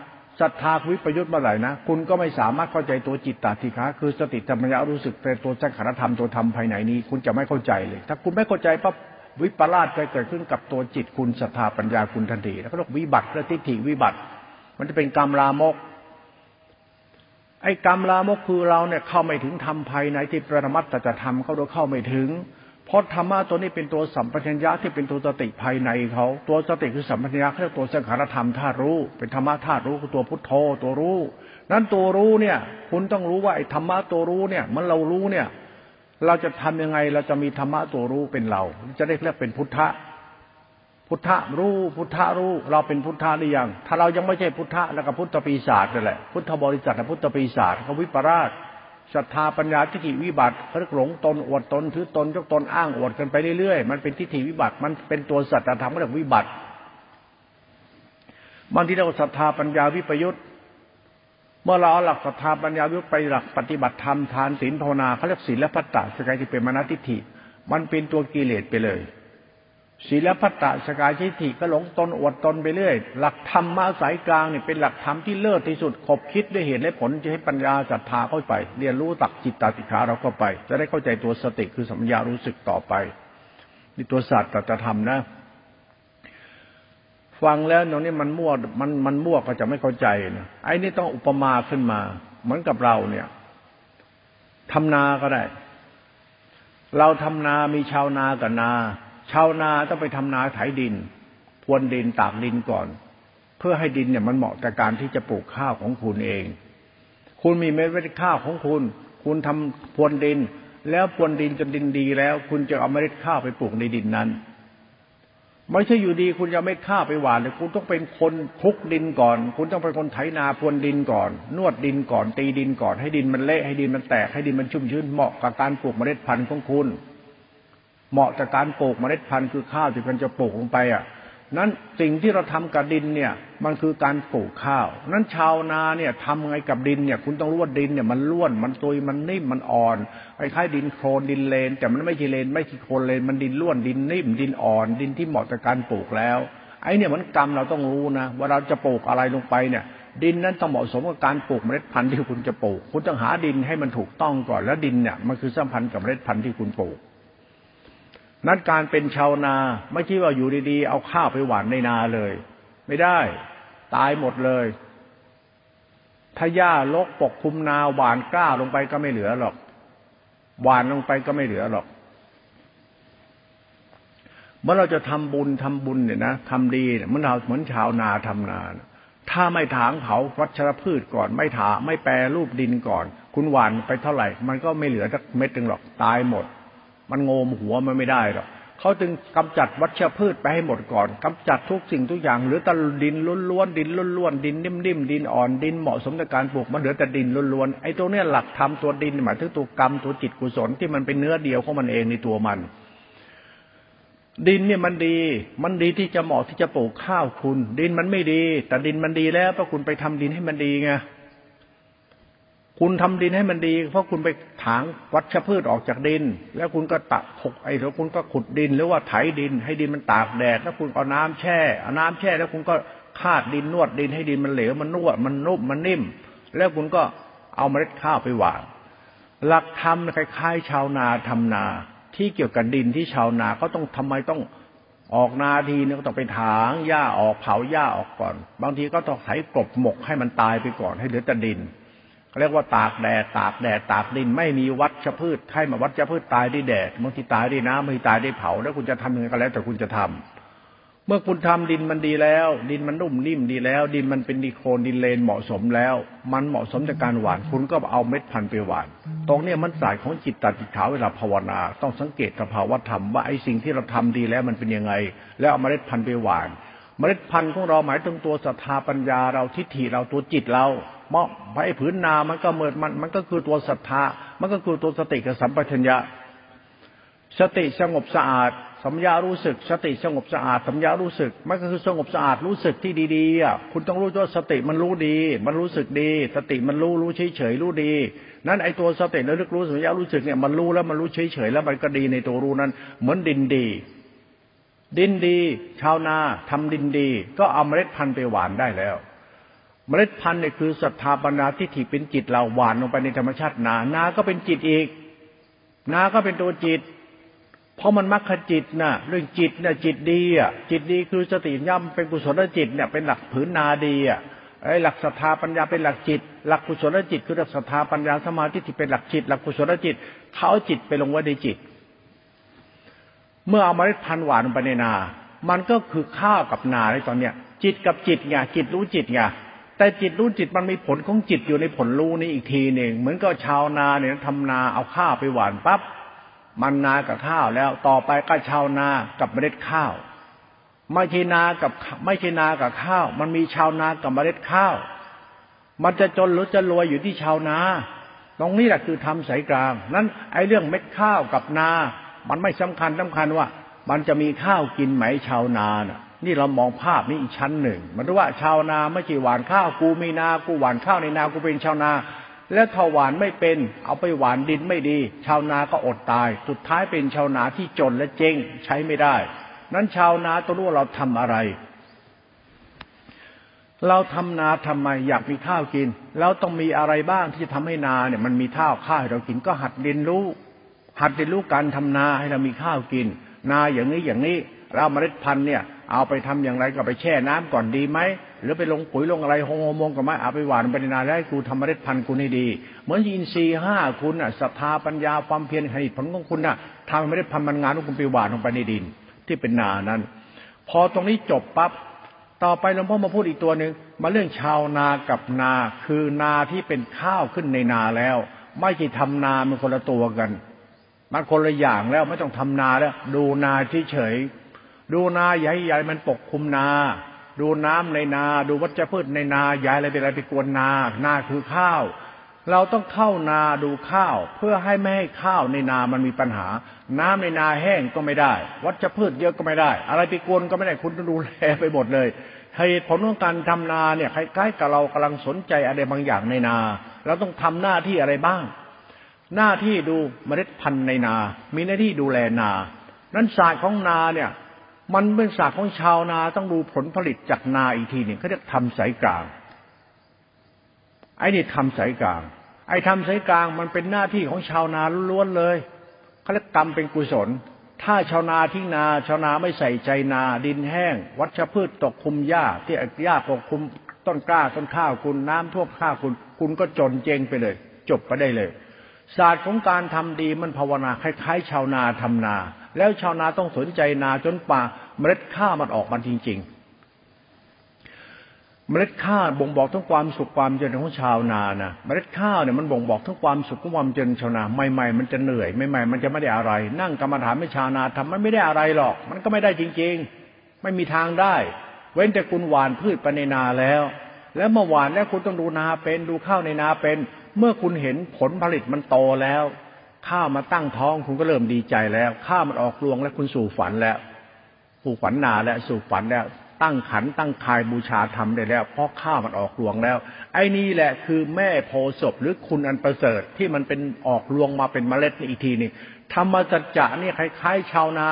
ศรัทธาวิปยุทธ์เมื่อไหร่นะคุณก็ไม่สามารถเข้าใจตัวจิตตติขาคือสติธรรมยารู้สึกเป็นตัวสังขารธรรมตัวธรรมภายในนี้ คุณจะไม่เข้าใจเลย ถ้าคุณไม่เข้าใจปั๊บวิปลาสจะเกิดขึ้นกับตัวจิตคุณศรัทธาปัญญาคุณทันทีแล้วก็เรียกวิบัติและทิฏฐิวิบัติ มันจะเป็นกรรมลามก ไอ้กรรมลามกคือเราเนี่ยเข้าไม่ถึงธรรมภายในที่ประมัตจะทำเขาโดยเข้าไม่ถึง เพราะธรรมะตัวนี้เป็นตัวสัมปชัญญะที่เป็นตัวสติภายในเขาตัวสติคือสัมปชัญญะเรียกตัวสังขารธรรมธาตุรู้ เป็นธรรมะธาตุรู้คือตัวพุทโธตัวรู้ นั้นตัวรู้เนี่ย คุณต้องรู้ว่าไอ้ธรรมะตัวรู้เนี่ย มันเรารู้เนี่ย เราจะทำยังไงเราจะมีธรรมะตัวรู้เป็นเรา จะได้เรียกเป็นพุทธะพุทธะรู้พุทธะรู้ เราเป็นพุทธะหรือยัง ถ้าเรายังไม่ใช่พุทธะแล้วก็พุทธปีศาจนั่นแหละพุทธบริษัทพุทธปีศาจเขาวิปราช ศรัทธาปัญญาทิฏฐิวิบัติเขาเรียกหลงตนอวดตนถือตนยกตนอ้างอวดกันไปเรื่อยๆ มันเป็นทิฏฐิวิบัติ มันเป็นตัวสัจธรรมเรียกวิบัติบางทีเราศรัทธาปัญญาวิปยุทธเมื่อเราเอาหลักศรัทธาปัญญาวิปไปหลักปฏิบัติธรรมทานศีลภาวนาเขาเรียกศีลและพัตตะสกายที่เป็นมนทิฏฐิมันเป็นตัวกิเลสไปเลย ศีลพัตตสกายทิฏฐิก็หลงตนอวดตนไปเรื่อย หลักธรรมมาสายกลางเนี่ยเป็นหลักธรรมที่เลิศที่สุดขบคิดด้วยเหตุและผลจะให้ปัญญาศรัทธาเข้าไป เรียนรู้ตักจิตตาติขาเราเข้าไป จะได้เข้าใจตัวสติคือสัมยารู้สึกต่อไปนี่ตัวศาสตร์ตธรรมนะ ฟังแล้วตรงนี้มันมั่วมันมันมั่วก็จะไม่เข้าใจนะไอ้นี่ต้องอุปมาขึ้นมา เหมือนกับเราเนี่ยทำนาก็ได้ เราทำนามีชาวนากับนา ชาวนาต้องไปทำนาไถดิน พรวนดินตากดินก่อน เพื่อให้ดินเนี่ยมันเหมาะกับการที่จะปลูกข้าวของคุณเอง คุณมีเม็ดเม็ดข้าวของคุณ คุณทำพรวนดิน แล้วพรวนดินจนดินดีแล้ว คุณจะเอาเมล็ดข้าวไปปลูกในดินนั้น ไม่ใช่อยู่ดีคุณจะเม็ดข้าวไปหวานเลยคุณต้องเป็นคนคลุกดินก่อน คุณต้องเป็นคนไถนาพรวนดินก่อน นวดดินก่อนตีดินก่อนให้ดินมันเละให้ดินมันแตกให้ดินมันชุ่มชื้นเหมาะกับการปลูกเมล็ดพันธุ์ของคุณ เหมาะกับการปลูกเมล็ดพันธุ์คือข้าวที่มันจะปลูกลงไปอะนั้นสิ่งที่เราทำกับดินเนี่ยมันคือการปลูกข้าว นั้นชาวนาเนี่ยทำไงกับดินเนี่ยคุณต้องรู้ว่าดินเนี่ยมันล้วนมันตุยมันนิ่มมันอ่อนคล้ายๆดินโคลนดินเลน แต่มันไม่ใช่เลนไม่ใช่โคลนเลนมันดินล้วนดินนิ่มดินอ่อน ดินที่เหมาะกับการปลูกแล้วไอ้เนี่ยมันกรรมเราต้องรู้นะว่าเราจะปลูกอะไรลงไปเนี่ย ดินนั้นต้องเหมาะสมกับการปลูกเมล็ดพันธุ์ที่คุณจะปลูก คุณต้องหาดินให้มันถูกต้องก่อนแล้วดินเนี่ยมันคือสัมพันธ์กับเมล็ดพันธุ์ที่คุณปลูก นั้นการเป็นชาวนา ไม่ใช่ว่าอยู่ดีๆ เอาข้าวไปหว่านในนาเลย ไม่ได้ ตายหมดเลย ถ้าหญ้าลกปกคลุมนาหวานกล้าลงไปก็ไม่เหลือหรอกหวานลงไปก็ไม่เหลือหรอกเมื่อเราจะทำบุญทำบุญเนี่ยนะทำดีเนี่ยมันเราเหมือนชาวนาทำนา ถ้าไม่ถางเผาวัชรพืชก่อน ไม่ถาไม่แปรรูปดินก่อน คุณหวานไปเท่าไหร่ มันก็ไม่เหลือสักเม็ดหนึ่งหรอกตายหมด มันโงมหัวมันไม่ได้หรอกเขาจึงกำจัดวัชพืชไปให้หมดก่อนกำจัดทุกสิ่งทุกอย่างเหลือแต่ดินล้วนๆดินล้วนๆดินนิ่มๆดินอ่อนดินเหมาะสมในการปลูกมันเหลือแต่ดินล้วนๆไอ้ตัวเนี้ยหลักธรรมตัวดินหมายถึงตัวกรรมตัวจิตกุศลที่มันเป็นเนื้อเดียวของมันเองในตัวมันดินเนี่ยมันดี มันดีที่จะเหมาะที่จะปลูกข้าวคุณ ดินมันไม่ดี แต่ดินมันดีแล้วเพราะคุณไปทำดินให้มันดีไง คุณทำดินให้มันดี เพราะคุณไปถางวัชพืชออกจากดิน แล้วคุณก็ตักหกไอ้แล้วคุณก็ขุดดินหรือว่าไถดิน ให้ดินมันตากแดดแล้วคุณเอาน้ำแช่เอาน้ำแช่ แล้วคุณก็คาดดินนวดดินให้ดินมันเหลวมันนวดมันนุ่มมันนิ่ม แล้วคุณก็เอาเมล็ดข้าวไปหว่านหลักธรรมคล้ายๆชาวนาทำนา ที่เกี่ยวกับดินที่ชาวนาเขาต้องทำไมต้องออกนาทีนึงก็ต้องไปถางหญ้าออกเผาหญ้าออกก่อน บางทีก็ต้องไถกบหมกให้มันตายไปก่อนให้เหลือแต่ดิน เรียกว่าตากแดดตากแดดตากดิน ไม่มีวัชพืชให้มาวัชพืชตายด้วยแดดบางทีตายด้วยน้ำบางทีตายด้วยเผา แล้วคุณจะทำยังไงก็แล้ว แต่คุณจะทำเมื่อคุณทำดินมันดีแล้ว ดินมันนุ่มนิ่มดีแล้ว ดินมันเป็นดีโคลนดินเลนเหมาะสมแล้ว มันเหมาะสมจากการหวานคุณก็เอาเม็ดพันธุ์ไปหวาน ตรงนี้มันสายของจิตตติขาเวลาภาวนา ต้องสังเกตสภาวะธรรมว่าไอ้สิ่งที่เราทำดีแล้วมันเป็นยังไง แล้วเอาเมล็ดพันธุ์ไปหวาน เมล็ดพันธุ์ของเราหมายถึงตัวศรัทธาปัญญาเราทิฏฐิเราตัวจิตเรา มาะไอ้ผืนนามันก็เหมือนมันมันก็คือตัวศรัทธา มันก็คือตัวสติกับสัมปชัญญะ สติสงบสะอาด สัมยารู้สึก สติสงบสะอาด สัมยารู้สึก มันก็คือสงบสะอาดรู้สึกที่ดีๆอะคุณต้องรู้ว่าสติมันรู้ดี มันรู้สึกดี สติมันรู้รู้เฉยๆรู้ดี นั้นไอ้ตัวสติระลึกรู้สัมยารู้สึกเนี่ยมันรู้แล้วมันรู้เฉยๆแล้วมันก็ดีในตัวรู้นั้น เหมือนดินดี ดินดี ชาวนาทำดินดี ก็เอาเมล็ดพันธุ์ไปหวานได้แล้ว เมล็ดพันธุ์เนี่ยคือศรัทธาปัญญาทิฏฐิเป็นจิตเราหวานลงไปในธรรมชาตินานาก็เป็นจิตอีก นาก็เป็นตัวจิต เพราะมันมรรคจิตนะเรื่องจิตเนี่ยจิตดีอะจิตดีคือสติย่ำเป็นกุศลจิตเนี่ยเป็นหลักผืนนาดีอะไอ้หลักศรัทธาปัญญาเป็นหลักจิต หลักกุศลจิต คือหลักศรัทธาปัญญาสมาธิที่เป็นหลักจิต หลักกุศลจิตเขาจิตไปลงไว้ในจิต เมื่อเอามาเล็ดพันธุ์หวานลงไปในนา มันก็คือข้าวกับนาในตอนเนี้ยจิตกับจิตไงจิตรู้จิตไง แต่จิตรู้จิตมันมีผลของจิตอยู่ในผลรู้นี้อีกทีหนึ่งเหมือนกับชาวนาเนี่ยทำนาเอาข้าวไปหวานปั๊บมันนากับข้าวแล้วต่อไปก็ชาวนากับเมล็ดข้าวไม่ใช่นากับไม่ใช่นากับข้าว มันมีชาวนากับเมล็ดข้าว มันจะจนหรือจะรวยอยู่ที่ชาวนา ตรงนี้แหละคือทำสายกลาง นั้นไอ้เรื่องเม็ดข้าวกับนา มันไม่สำคัญสำคัญว่า มันจะมีข้าวกินไหมชาวนาน่ะ นี่เรามองภาพนี้อีกชั้นหนึ่ง มันรู้ว่าชาวนาไม่ใช่หวานข้าวกูมีนากูหวานข้าวในนากูเป็นชาวนา แล้วถ้าหวานไม่เป็น เอาไปหวานดินไม่ดี ชาวนาก็อดตาย สุดท้ายเป็นชาวนาที่จนและเจ๊งใช้ไม่ได้ นั้นชาวนาต้องรู้ว่าเราทำอะไร เราทำนาทำไมอยากมีข้าวกิน แล้วต้องมีอะไรบ้างที่จะทำให้นาเนี่ยมันมีข้าวข้าวให้เรากินก็หัดเรียนรู้ หัดเรียนรู้การทำนาให้เรามีข้าวกิน นาอย่างนี้อย่างนี้เราเมล็ดพันธุ์เนี่ย เอาไปทำอย่างไรก็ไปแช่น้ำก่อนดีไหมหรือไปลงปุ๋ยลงอะไรโฮโมงกับไม้เอาไปหวานไปในนาแล้วให้กูทำเมล็ดพันธุ์คุณให้ดี เหมือนอินทรีย์ห้าคุณอะศรัทธาปัญญาความเพียรให้ผลของคุณอะทำเมล็ดพันธุ์มันงานของคุณไปหวานลงไปในดิน ที่เป็นนานั้น พอตรงนี้จบปั๊บต่อไปหลวงพ่อมาพูดอีกตัวหนึ่งมาเรื่องชาวนากับนาคือนาที่เป็นข้าวขึ้นในนาแล้ว ไม่ใช่ทำนามันคนละตัวกัน มันคนละอย่างแล้วไม่ต้องทำนาแล้ว ดูนาเฉย ดูนาใหญ่ๆมันปกคลุมนา ดูน้ำในนา ดูวัชพืชในนาใหญ่อะไรเป็นอะไรไปกวนนา นาคือข้าว เราต้องเข้านาดูข้าว เพื่อให้ไม่ให้ข้าวในนามันมีปัญหา น้ำในนาแห้งก็ไม่ได้ วัชพืชเยอะก็ไม่ได้ อะไรไปกวนก็ไม่ได้คุณต้องดูแลไปหมดเลยเหตุผลของการทำนาเนี่ยคล้ายๆกับเรากำลังสนใจอะไรบางอย่างในนา เราต้องทำหน้าที่อะไรบ้าง หน้าที่ดูเมล็ดพันธุ์ในนา มีหน้าที่ดูแลนา นั้นศาสตร์ของนาเนี่ย มันเป็นศาสตร์ของชาวนาต้องดูผลผลิตจากนาอีกทีหนึ่งเขาเรียกทำสายกลาง ไอ้นี่ทำสายกลาง ไอ้ทำสายกลางมันเป็นหน้าที่ของชาวนาล้วนเลยเขาเรียกกรรมเป็นกุศล ถ้าชาวนาทิ้งนา ชาวนาไม่ใส่ใจนา ดินแห้ง วัชพืชตกคุมหญ้า ที่หญ้าปกคุมต้นกล้าต้นข้าวคุณน้ำท่วมข้าวคุณ คุณก็จนเจงไปเลย จบไปได้เลย ศาสตร์ของการทำดีมันภาวนาคล้ายๆ ชาวนาทำนา แล้วชาวนาต้องสนใจนาจนป่า เมล็ดข้าวมันออกมาจริง ๆ เมล็ดข้าวบ่งบอกทั้งความสุขความเจริญของชาวนานะเมล็ดข้าวเนี่ยมันบ่งบอกทั้งความสุขความเจริญชาวนาใหม่ๆมันจะเหนื่อยใหม่ๆมันจะไม่ได้อะไร นั่งกรรมฐานไม่ชาวนาทำมันไม่ได้อะไรหรอก มันก็ไม่ได้จริง ๆ ไม่มีทางได้ เว้นแต่คุณหวานพืชไปในนาแล้ว แล้วเมื่อหวานแล้วคุณต้องดูนาเป็นดูข้าวในนาเป็น เมื่อคุณเห็นผลผลิตมันโตแล้วข้าวมาตั้งท้องคุณก็เริ่มดีใจแล้ว ข้าวมันออกรวงแล้วคุณสู่ฝันแล้ว สู่ฝันนาแล้วสู่ฝันแล้วตั้งขันตั้งคายบูชาธรรมได้แล้วเพราะข้ามันออกรวงแล้ว ไอ้นี่แหละคือแม่โพศพหรือคุณอันประเสริฐที่มันเป็นออกรวงมาเป็นเมล็ดอีกทีนี่ธรรมจัจจะนี่คล้ายๆชาวนา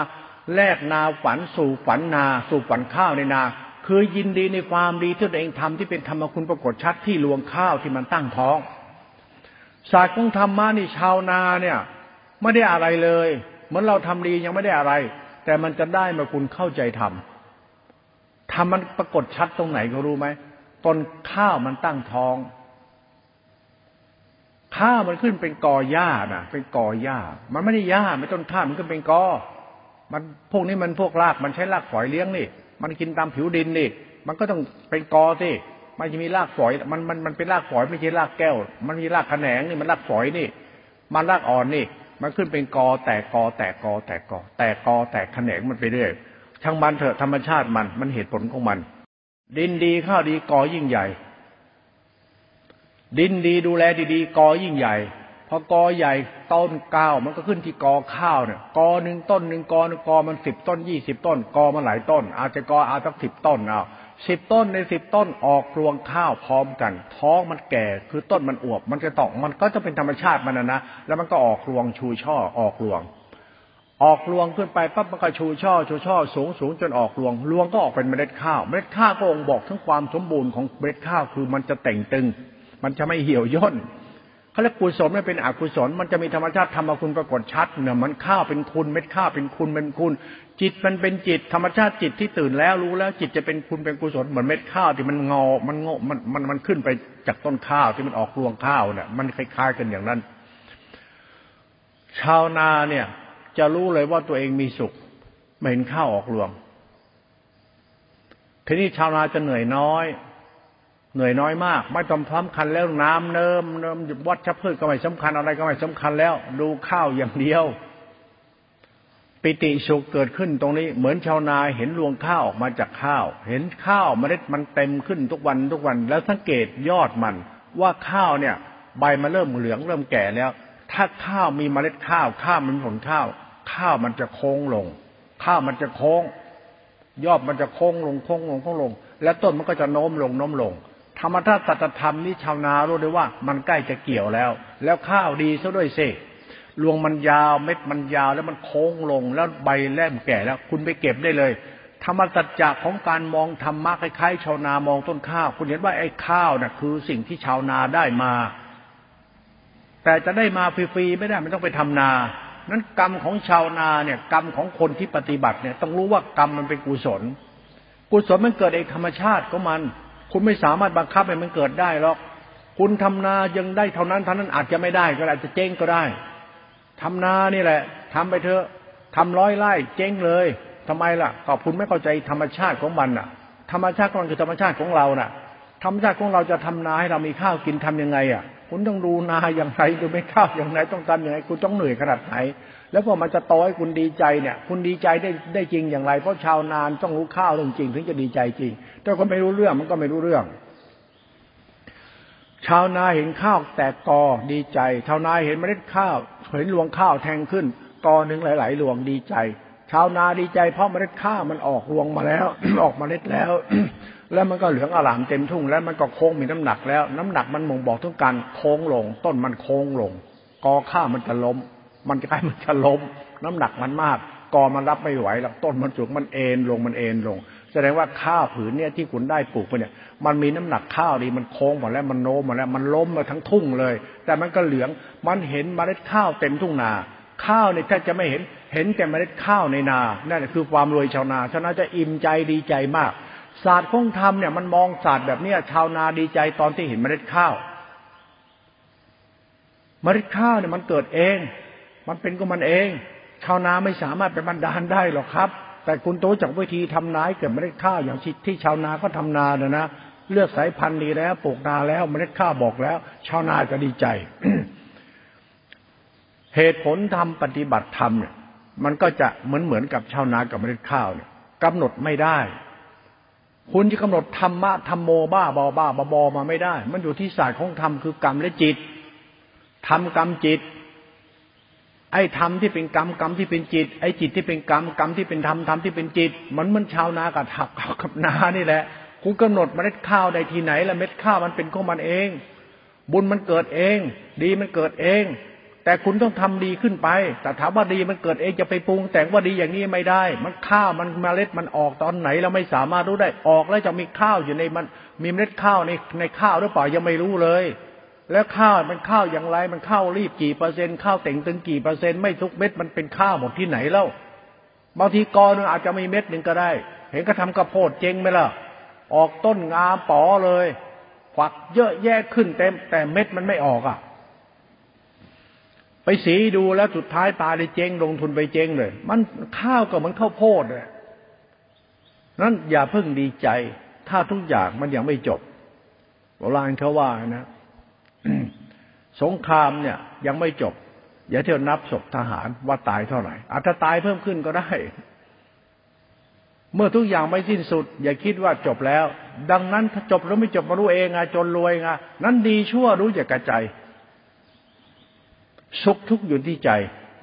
แลกนาฝันสู่ฝันนา สู่ฝันข้าวในนา คือยินดีในความดีที่ตัวเองทำที่เป็นธรรมคุณปรากฏชัดที่รวงข้าวที่มันตั้งท้อง ศาสตร์ของธรรมะนี่ชาวนาเนี่ย ไม่ได้อะไรเลย เหมือนเราทำดียังไม่ได้อะไร แต่มันจะได้มาคุณเข้าใจทำทำมันปรากฏชัดตรงไหนก็รู้ไหมต้นข้าวมันตั้งท้อง ข้าวมันขึ้นเป็นกอหญ้าน่ะ เป็นกอหญ้า มันไม่ได้หญ้าไม่ต้นข้าวมันก็เป็นกอ มันพวกนี้มันพวกรากมันใช้รากฝอยเลี้ยงนี่ มันกินตามผิวดินนี่ มันก็ต้องเป็นกอสิมันจะมีรากฝอย มันมันมันเป็นรากฝอยไม่ใช่รากแก้ว มันมีรากแขนงนี่มันรากฝอยนี่ มันรากอ่อนนี่ มันขึ้นเป็นกอแตกกอแตกกอแตกกอแตกกอแตกแขนงมันไปเรื่อยช่างมันเถอะธรรมชาติมันมันเหตุผลของมัน ดินดีข้าวดีกอยิ่งใหญ่ ดินดีดูแลดีๆกอยิ่งใหญ่พอกอใหญ่ต้นก้าวมันก็ขึ้นที่กอข้าวเนี่ยกอหนึ่งต้นหนึ่งกอหนึ่งกอมันสิบต้นยี่สิบต้น กอมันหลายต้น อาจจะกออาจจะสิบต้นเอา สิบต้นในสิบต้นออกรวงข้าวพร้อมกัน ท้องมันแก่คือต้นมันอวบ มันจะตอกมันก็จะเป็นธรรมชาติมันนะนะแล้วมันก็ออกรวงชูช่อออกรวง ออกรวงขึ้นไปปั๊บมันก็ชูช่อชูช่อสูงสูงจนออกรวงรวงก็ออกเป็นเมล็ดข้าวเมล็ดข้าวก็องบอกทั้งความสมบูรณ์ของเมล็ดข้าวคือมันจะแต่งตึง มันจะไม่เหี่ยวย่น เขาเรียกกุศลไม่เป็นอกุศล มันจะมีธรรมชาติธรรมคุณปรากฏชัดเนี่ยมันข้าวเป็นคุณเม็ดข้าวเป็นคุณเป็นคุณ จิตมันเป็นจิต ธรรมชาติจิตที่ตื่นแล้วรู้แล้วจิตจะเป็นคุณเป็นกุศลเหมือนเม็ดข้าวที่มันงอมันงอมันมันมันขึ้นไปจากต้นข้าวที่มันออกรวงข้าวเนี่ยมันคล้ายๆกันอย่างนั้น ชาวนาเนี่ย จะรู้เลยว่าตัวเองมีสุขไม่เห็นข้าวออกรวงทีนี้ชาวนาจะเหนื่อยน้อย เหนื่อยน้อยมาก ไม่ต้องสำคัญแล้วน้ำเนิมเนิมวัดชพืชก็ไม่สำคัญอะไรก็ไม่สำคัญแล้ว ดูข้าวอย่างเดียว ปิติสุขเกิดขึ้นตรงนี้ เหมือนชาวนาเห็นรวงข้าวออกมาจากข้าว เห็นข้าวเมล็ดมันเต็มขึ้นทุกวันทุกวัน แล้วสังเกตยอดมัน ว่าข้าวเนี่ย ใบมันเริ่มเหลืองเริ่มแก่แล้ว ถ้าข้าวมีเมล็ดข้าว ข้าวมันผลข้าว ข้าวมันจะโค้งลง ข้าวมันจะโค้ง ยอดมันจะโค้งลงโค้งลงโค้งลง แล้วต้นมันก็จะโน้มลงโน้มลง ธรรมชาติตัตธรรมนี่ชาวนารู้ได้ว่า มันใกล้จะเกี่ยวแล้ว แล้วข้าวดีซะด้วยเสรวงมันยาวเม็ดมันยาวแล้วมันโค้งลงแล้วใบแล่มแก่แล้ว คุณไปเก็บได้เลย ธรรมสัจจะของการมองธรรมะคล้ายๆชาวนามองต้นข้าว คุณเห็นว่าไอ้ข้าวน่ะคือสิ่งที่ชาวนาได้มา แต่จะได้มาฟรีๆไม่ได้มันต้องไปทำนานั้นกรรมของชาวนาเนี่ยกรรมของคนที่ปฏิบัติเนี่ย ต้องรู้ว่ากรรมมันเป็นกุศล กุศลมันเกิดเองธรรมชาติของมัน คุณไม่สามารถบังคับให้มันเกิดได้หรอก คุณทำนายังได้เท่านั้นเท่านั้นอาจจะไม่ได้ก็อาจจะเจ๊งก็ได้ทำนานี่แหละทำไปเถอะทำร้อยไร่เจ๊งเลยทำไมล่ะก็คุณไม่เข้าใจธรรมชาติของมันอะ ธรรมชาติของมันคือธรรมชาติของเราน่ะ ธรรมชาติของเราจะทำนาให้เรามีข้าวกินทํำยังไงอะ คุณต้องดูนาอย่างไรดูไม่ข้าวอย่างไรต้องทำอย่างไรคุณต้องเหนื่อยขนาดไหน แล้วพอมันจะโตให้คุณดีใจเนี่ย คุณดีใจได้ได้จริงอย่างไร เพราะชาวนานต้องรู้ข้าวเรื่องจริง ถึงจะดีใจจริง ถ้าคนไม่รู้เรื่องมันก็ไม่รู้เรื่อง ชาวนาเห็นข้าวแตกกอดีใจ ชาวนาเห็นเมล็ดข้าวเห็นรวงข้าวแทงขึ้น กอหนึ่งหลาย ๆ รวงดีใจ ชาวนาดีใจเพราะเมล็ดข้าวมันออกรวงมาแล้ว ออกเมล็ดแล้ว แล้วมันก็เหลืองอลามเต็มทุ่ง แล้วมันก็โค้งมีน้ำหนักแล้ว น้ำหนักมันมงบอกถึงการโค้งลง ต้นมันโค้งลง กอข้าวมันจะล้ม มันใกล้มันจะล้มน้ำหนักมันมาก กอมันรับไม่ไหวแล้วต้นมันสูงมันเอ็นลงมันเอ็นลง แสดงว่าข้าวผืนเนี่ยที่คุณได้ปลูกไปเนี่ย มันมีน้ำหนักข้าวดีมันโค้งหมดแล้วมันโน้มหมดแล้ว มันล้มมาทั้งทุ่งเลย แต่มันก็เหลืองมันเห็นเมล็ดข้าวเต็มทุ่งนา ข้าวเนี่ยถ้าจะไม่เห็นเห็นแต่เมล็ดข้าวในนานั่นคือความรวยชาวนาชาวนาจะอิ่มใจดีใจมากศาสตร์ของธรรมเนี่ยมันมองศาสตร์แบบเนี้ยชาวนาดีใจตอนที่เห็นเมล็ดข้าว เมล็ดข้าวเนี่ยมันเกิดเอง มันเป็นก็มันเอง ชาวนาไม่สามารถไปบันดาลได้หรอกครับ แต่คุณโตจากวิธีทำนาเกิดเมล็ดข้าวอย่างที่ชาวนาก็ทำนาเนะนะเลือกสายพันธุ์ดีแล้วปลูกนาแล้วเมล็ดข้าวบอกแล้ว ชาวนาจะดีใจ เหตุผลทำปฏิบัติธรรมเนี่ยมันก็จะเหมือนเหมือนกับชาวนากับเมล็ดข้าวเนี่ยกำหนดไม่ได้ คุณจะกำหนดธรรมะธรรมโมบ้าบอบ้าบอบอมาไม่ได้ มันอยู่ที่ศาสตร์ของธรรมคือกรรมและจิตทำกรรมจิต ไอ้ธรรมที่เป็นกรรมกรรมที่เป็นจิต ไอ้จิตที่เป็นกรรมกรรมที่เป็นธรรมธรรมที่เป็นจิต มันมันชาวนากับถักกับนานี่แหละคุณกำหนดเมล็ดข้าวได้ที่ไหนละเม็ดข้าวมันเป็นของมันเอง บุญมันเกิดเอง ดีมันเกิดเอง แต่คุณต้องทำดีขึ้นไป แต่ถามว่าดีมันเกิดเองจะไปปรุง แต่งว่าดีอย่างนี้ไม่ได้ มันข้าวมันเมล็ดมันออกตอนไหนเราไม่สามารถรู้ได้ออกแล้วจะมีข้าวอยู่ในมัน มีเมล็ดข้าวในในข้าวหรือเปล่ายังไม่รู้เลย แล้วข้าวมันข้าวอย่างไร มันข้าวรีบกี่เปอร์เซ็นต์ข้าวเต่งตึงกี่เปอร์เซ็นต์ไม่ทุกเม็ดมันเป็นข้าวหมดที่ไหนแล้วบางทีกอนึงอาจจะมีเม็ดหนึ่งก็ได้ เห็นก็ทำกระโพดเจงไหมล่ะ ออกต้นงาป๋อเลย ฝักเยอะแยะขึ้นเต็ม แต่เม็ดมันไม่ออกอะ ไปสีดูแล้วสุดท้ายตาได้เจงลงทุนไปเจงเลย มันข้าวก็เหมันข้าวโพดเลยนั้นอย่าเพิ่งดีใจ ถ้าทุกอย่างมันยังไม่จบโบราณเขาว่านะ สงครามเนี่ยยังไม่จบ อย่าเที่ยวนับศพทหารว่าตายเท่าไหร่ อาจจะตายเพิ่มขึ้นก็ได้ เมื่อทุกอย่างไม่สิ้นสุด อย่าคิดว่าจบแล้ว ดังนั้นถ้าจบแล้วไม่จบมารู้เองอะจนรวยอะนั้นดีชั่วรู้อย่ากระใจ สุขทุกข์อยู่ที่ใจ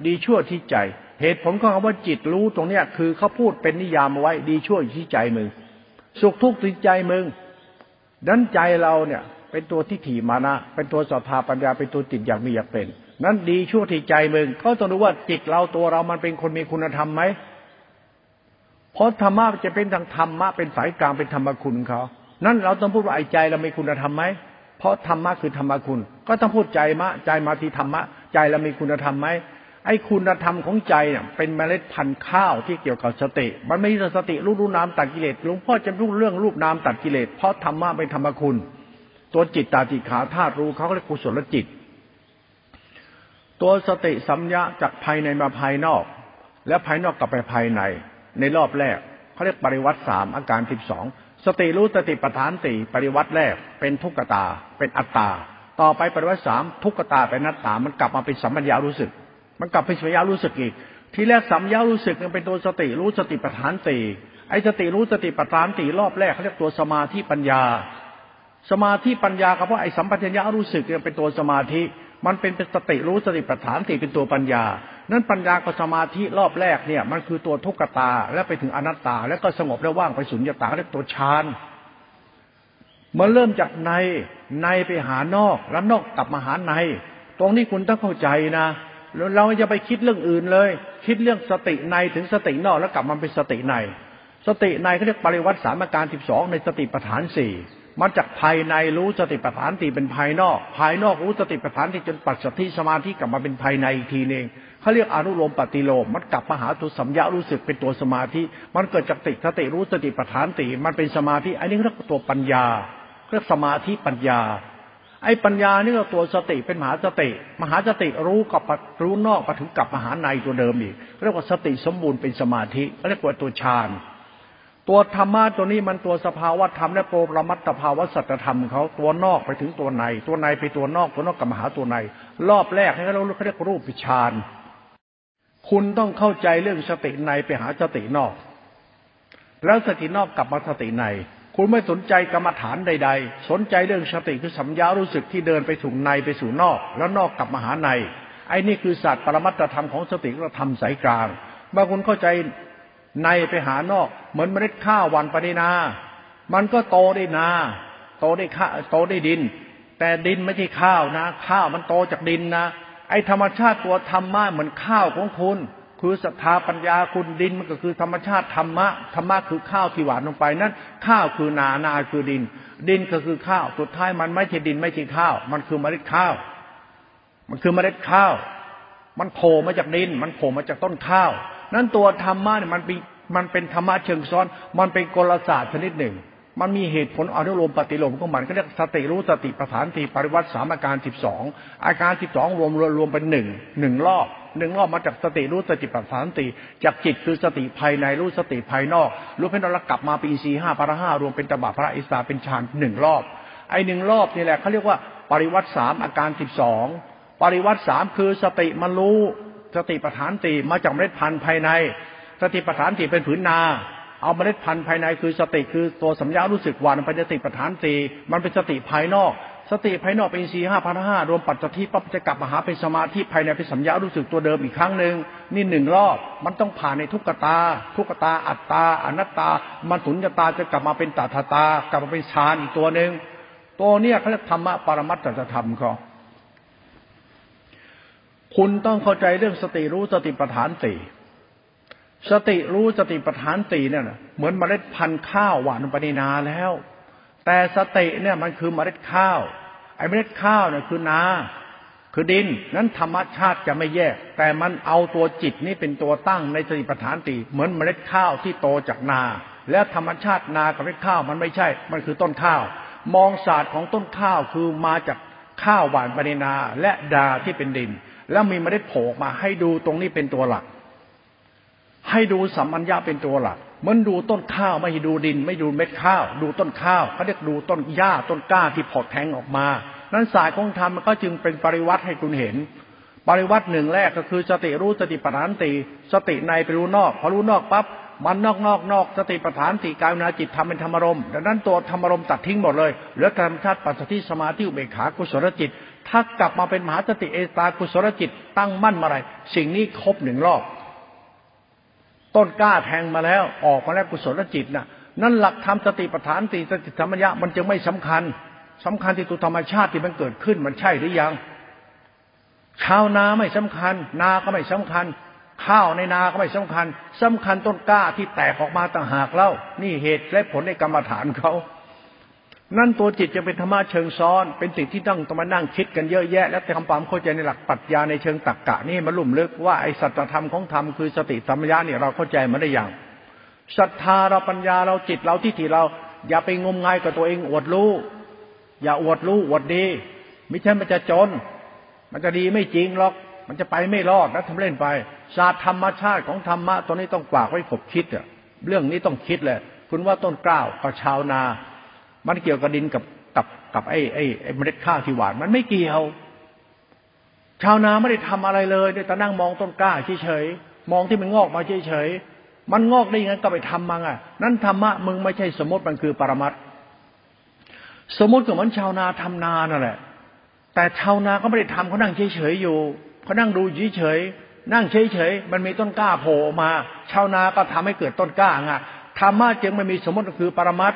ดีชั่วที่ใจ เหตุผลของคำว่าจิตรู้ตรงเนี้ยคือเขาพูดเป็นนิยามเอาไว้ ดีชั่วอยู่ที่ใจมึง สุขทุกข์ที่ใจมึงดันใจเราเนี่ย เป็นตัวที่ถีมานะ เป็นตัวศรัทธาปัญญาเป็นตัวจิตอยากมีอยากเป็น นั้นดีชั่วที่ใจมึงเขาต้องรู้ว่าจิตเราตัวเรามันเป็นคนมีคุณธรรมไหมเพราะธรรมะจะเป็นทางธรรมะเป็นสายกลางเป็นธรรมคุณเขานั่นเราต้องพูดว่าไอ้ใจเรามีคุณธรรมไหมเพราะธรรมะคือธรรมคุณ ก็ต้องพูดใจมะใจมาที่ธรรมะ ใจเรามีคุณธรรมไหมไอ้คุณธรรมของใจเนี่ยเป็นเมล็ดพันธุ์ข้าวที่เกี่ยวกับสติ มันไม่ใช่สติรู้รู้น้ำตัดกิเลสหลวงพ่อจะรู้เรื่องรูปน้ำตัดกิเลสเพราะธรรมะเป็นธรรมคุณ ตัวจิตตาจิขาธาตุรู้เขาเรียกกุศลจิต ตัวสติสัมยาจากภายในมาภายนอก และภายนอกกลับไปภายใน ในรอบแรกเขาเรียกปริวัติสามอาการสิบสองสติรู้สติปัฏฐานสี่ปริวัติแรก เป็นทุกขตา เป็นอัตตา ต่อไปปริวัติสามทุกขตาเป็นนัตตา มันกลับมาเป็นสัมปัญญารู้สึก มันกลับเป็นสัมปัญญารู้สึกอีก ทีแรกสัมญารู้สึกมันเป็นตัวสติรู้สติปัฏฐานสี่ไอ้สติรู้สติปัฏฐานสี่รอบแรกเขาเรียกตัวสมาธิปัญญา สมาธิปัญญาก็เพราะไอ้สัมปัญญารู้สึกเนี่ยเป็นตัวสมาธิ มันเป็นเป็นสติรู้สติปัฏฐานสี่เป็นตัวปัญญา นั้นปัญญากับสมาธิรอบแรกเนี่ย มันคือตัวทุกขตาและไปถึงอนัตตา แล้วก็สงบแล้วว่างไปสุญญตาเรียกตัวฌานมันเริ่มจากในในไปหานอกแล้วนอกกลับมาหาใน ตรงนี้คุณต้องเข้าใจนะเราจะไปคิดเรื่องอื่นเลย คิดเรื่องสติในถึงสตินอกแล้วกลับมาเป็นสติใน สติในเขาเรียกปริวัติสามการสิบสองในสติปัฏฐานสี่ มาจากภายในรู้สติปัฏฐานตีเป็นภายนอก ภายนอกรู้สติปัฏฐานที่จนปัจสติสมาธิกลับมาเป็นภายในอีกทีหนึ่งเขาเรียกอนุโลมปฏิโลมมันกลับมาหาตัวสัมยารู้สึกเป็นตัวสมาธิ มันเกิดจากติสติรู้สติปัฏฐานตีมันเป็นสมาธิอันนี้เรียกตัวปัญญาเรียกสมาธิปัญญา ไอ้ปัญญานี่ก็ตัวสติเป็นมหาสติ มหาสติรู้กับรู้นอกมาถึงกลับมาหาในตัวเดิมอีกเรียกว่าสติสมบูรณ์เป็นสมาธิเรียกว่าตัวฌาน ตัวธรรมะตัวนี้มันตัวสภาวะธรรมและโปรมัตถภาวะสัจธรรมเขาตัวนอกไปถึงตัวใน ตัวในไปตัวนอกตัวนอกกับมหาตัวใน รอบแรกให้เราเรียกรูปปิชานคุณต้องเข้าใจเรื่องสติในไปหาสตินอก แล้วสตินอกกลับมาสติใน คุณไม่สนใจกรรมฐานใด ๆ สนใจเรื่องสติคือสัมยารู้สึกที่เดินไปถึงในไปสู่นอก แล้วนอกกลับมาหาในไอ้นี่คือศาสตร์ปรมัตถธรรมของสติเราทำสายกลางเมื่อคุณเข้าใจ ในไปหานอก เหมือนเมล็ดข้าววันปฏินา มันก็โตได้นา โตได้ข้าโตได้ดิน แต่ดินไม่ใช่ข้าวนะ ข้าวมันโตจากดินนะ ไอธรรมชาติตัวธรรมะเหมือนข้าวของคุณ คือศรัทธาปัญญาคุณดินมันก็คือธรรมชาติธรรมะ ธรรมะคือข้าวที่หวานลงไปนั่นข้าวคือนา นาคือดิน ดินก็คือข้าว สุดท้ายมันไม่ใช่ดินไม่ใช่ข้าว มันคือเมล็ดข้าว มันคือเมล็ดข้าว มันโผล่มาจากดิน มันโผล่มาจากต้นข้าว นั้นตัวธรรมะเนี่ยมันเป็นมันเป็นธรรมะเชิงซ้อน มันเป็นกลศาสตร์ชนิดหนึ่ง มันมีเหตุผลอนุโลมปฏิโลมของมันก็เรียกสติรู้สติประธานตีปริวัติสามอาการสิบสองอาการสิบสองรวมรวมเป็นหนึ่งหนึ่งรอบหนึ่งรอบมาจากสติรู้สติปัฏฐานตีจากจิตคือสติภายในรู้สติภายนอก รู้เป็นเรากลับมาปีสี่ห้าปาระห้ารวมเป็นตบะพระอิสาเป็นฌานหนึ่งรอบ ไอหนึ่งรอบนี่แหละเขาเรียกว่าปริวัติสามอาการสิบสองปริวัติสามคือสติมันรู้ สติปัฏฐานตีมาจากเมล็ดพันธุ์ภายใน สติปัฏฐานตีเป็นผืนนา เอาเมล็ดพันธุ์ภายในคือสติคือตัวสัญญารู้สึกวานเป็นสติปัฏฐานตีมันเป็นสติภายนอก สติภายนอกเป็นสี่ห้าพันห้ารวมปัจจัยปั๊บจะกลับมาหาเป็นสมาธิภายในเป็นสัญญารู้สึกตัวเดิมอีกครั้งหนึ่งนี่หนึ่งรอบมันต้องผ่านในทุกตา ทุกตาอัตตาอนัตตา มันสุญญตาจะกลับมาเป็นตถาตา กลับมาเป็นฌานอีกตัวหนึ่งตัวเนี้ยเขาเรียกธรรมะปรมัตถธรรมเขา คุณต้องเข้าใจเรื่องสติรู้สติปัฏฐานสี่สติรู้สติปัฏฐานสี่เนี่ยเหมือนเมล็ดพันธุ์ข้าวหวานปณินาแล้ว แต่สติเนี่ยมันคือเมล็ดข้าว ไอ้เมล็ดข้าวเนี่ยคือนาคือดิน นั้นธรรมชาติจะไม่แยก แต่มันเอาตัวจิตนี่เป็นตัวตั้งในสติปัฏฐานตีเหมือนเมล็ดข้าวที่โตจากนา แล้วธรรมชาตินากับเมล็ดข้าวมันไม่ใช่ มันคือต้นข้าว มองศาสตร์ของต้นข้าวคือมาจากข้าวหวานปณินาและดาที่เป็นดิน แล้วมีเมล็ดโผล่มาให้ดูตรงนี้เป็นตัวหลัก ให้ดูสัมปัญญาเป็นตัวหลักเหมือนดูต้นข้าวไม่ดูดิน ไม่ดูเม็ดข้าว ดูต้นข้าวเขาเรียกดูต้นหญ้าต้นก้าที่ผดแทงออกมา นั้นสายของธรรมมันก็จึงเป็นปริวัติให้คุณเห็น ปริวัติหนึ่งแรกก็คือสติรู้สติปัฏฐานตีสติในไปรู้นอกพอรู้นอกปั๊บมันนอกนอกนอกสติปัฏฐานสี่กายนาจิตทำเป็นธรรมรมดังนั้นตัวธรรมรมตัดทิ้งหมดเลยเหลือธรรมชาติปัจจุบันสมาธิอุเบกขากุศลจิต ถ้ากลับมาเป็นมหาสติเอตากุศลจิตตั้งมั่นมาอะไรสิ่งนี้ครบหนึ่งรอบ ต้นกล้าแทงมาแล้ว ออกมาแล้วกุศลจิตนะ่ะ นั่นหลักธรรมสติปัฏฐานติสติธรรมยะมันจึงไม่สำคัญสำคัญที่ตัวธรรมชาติที่มันเกิดขึ้นมันใช่หรือยังชาวนาไม่สำคัญ นาก็ไม่สำคัญ ข้าวในนาก็ไม่สำคัญสำคัญต้นกล้าที่แตกออกมาต่างหากเล่า นี่เหตุและผลในกรรมฐานเขา นั่นตัวจิตจะเป็นธรรมะเชิงซ้อน เป็นสิ่งที่ต้องต้องมานั่งคิดกันเยอะแยะ และทำความเข้าใจในหลักปรัชญาในเชิงตรรกกะนี่มาลุ่มลึกว่าไอสัจธรรมของธรรมคือสติสัมยาเนี่ยเราเข้าใจมันได้อย่างศรัทธาเราปัญญาเราจิตเราที่ที่เรา อย่าไปงมงายกับตัวเองอวดรู้อย่าอวดรู้อวดดีม่ใช่มันจะจน มันจะดีไม่จริงหรอก มันจะไปไม่รอดนะทำเล่นไปศาสตร์ธรรมชาติของธรรมะตัวนี้ต้องฝากไว้ขบคิดอะเรื่องนี้ต้องคิดเลยคุณว่าต้นกล้าวกับชาวนา มันเกี่ยวกับดินกับกับกับไอ้ไอ้ไอ้เมล็ดข้าวที่หวาน มันไม่เกี่ยว ชาวนาไม่ได้ทำอะไรเลยแต่นั่งมองต้นกล้าเฉยๆมองที่มันงอกมาเฉยๆมันงอกได้ยังไงก็ไปทำมังอะ นั่นธรรมะมึงไม่ใช่สมมติมันคือปรมัตสมมติก็เหมือนชาวนาทำนานั่นแหละ แต่ชาวนาก็ไม่ได้ทำเขานั่งเฉยๆอยู่เขานั่งดูเฉยๆนั่งเฉยๆมันมีต้นกล้าโผล่มา ชาวนาก็ทำให้เกิดต้นกล้าไงธรรมะจึงไม่มีสมมติก็คือปรมัต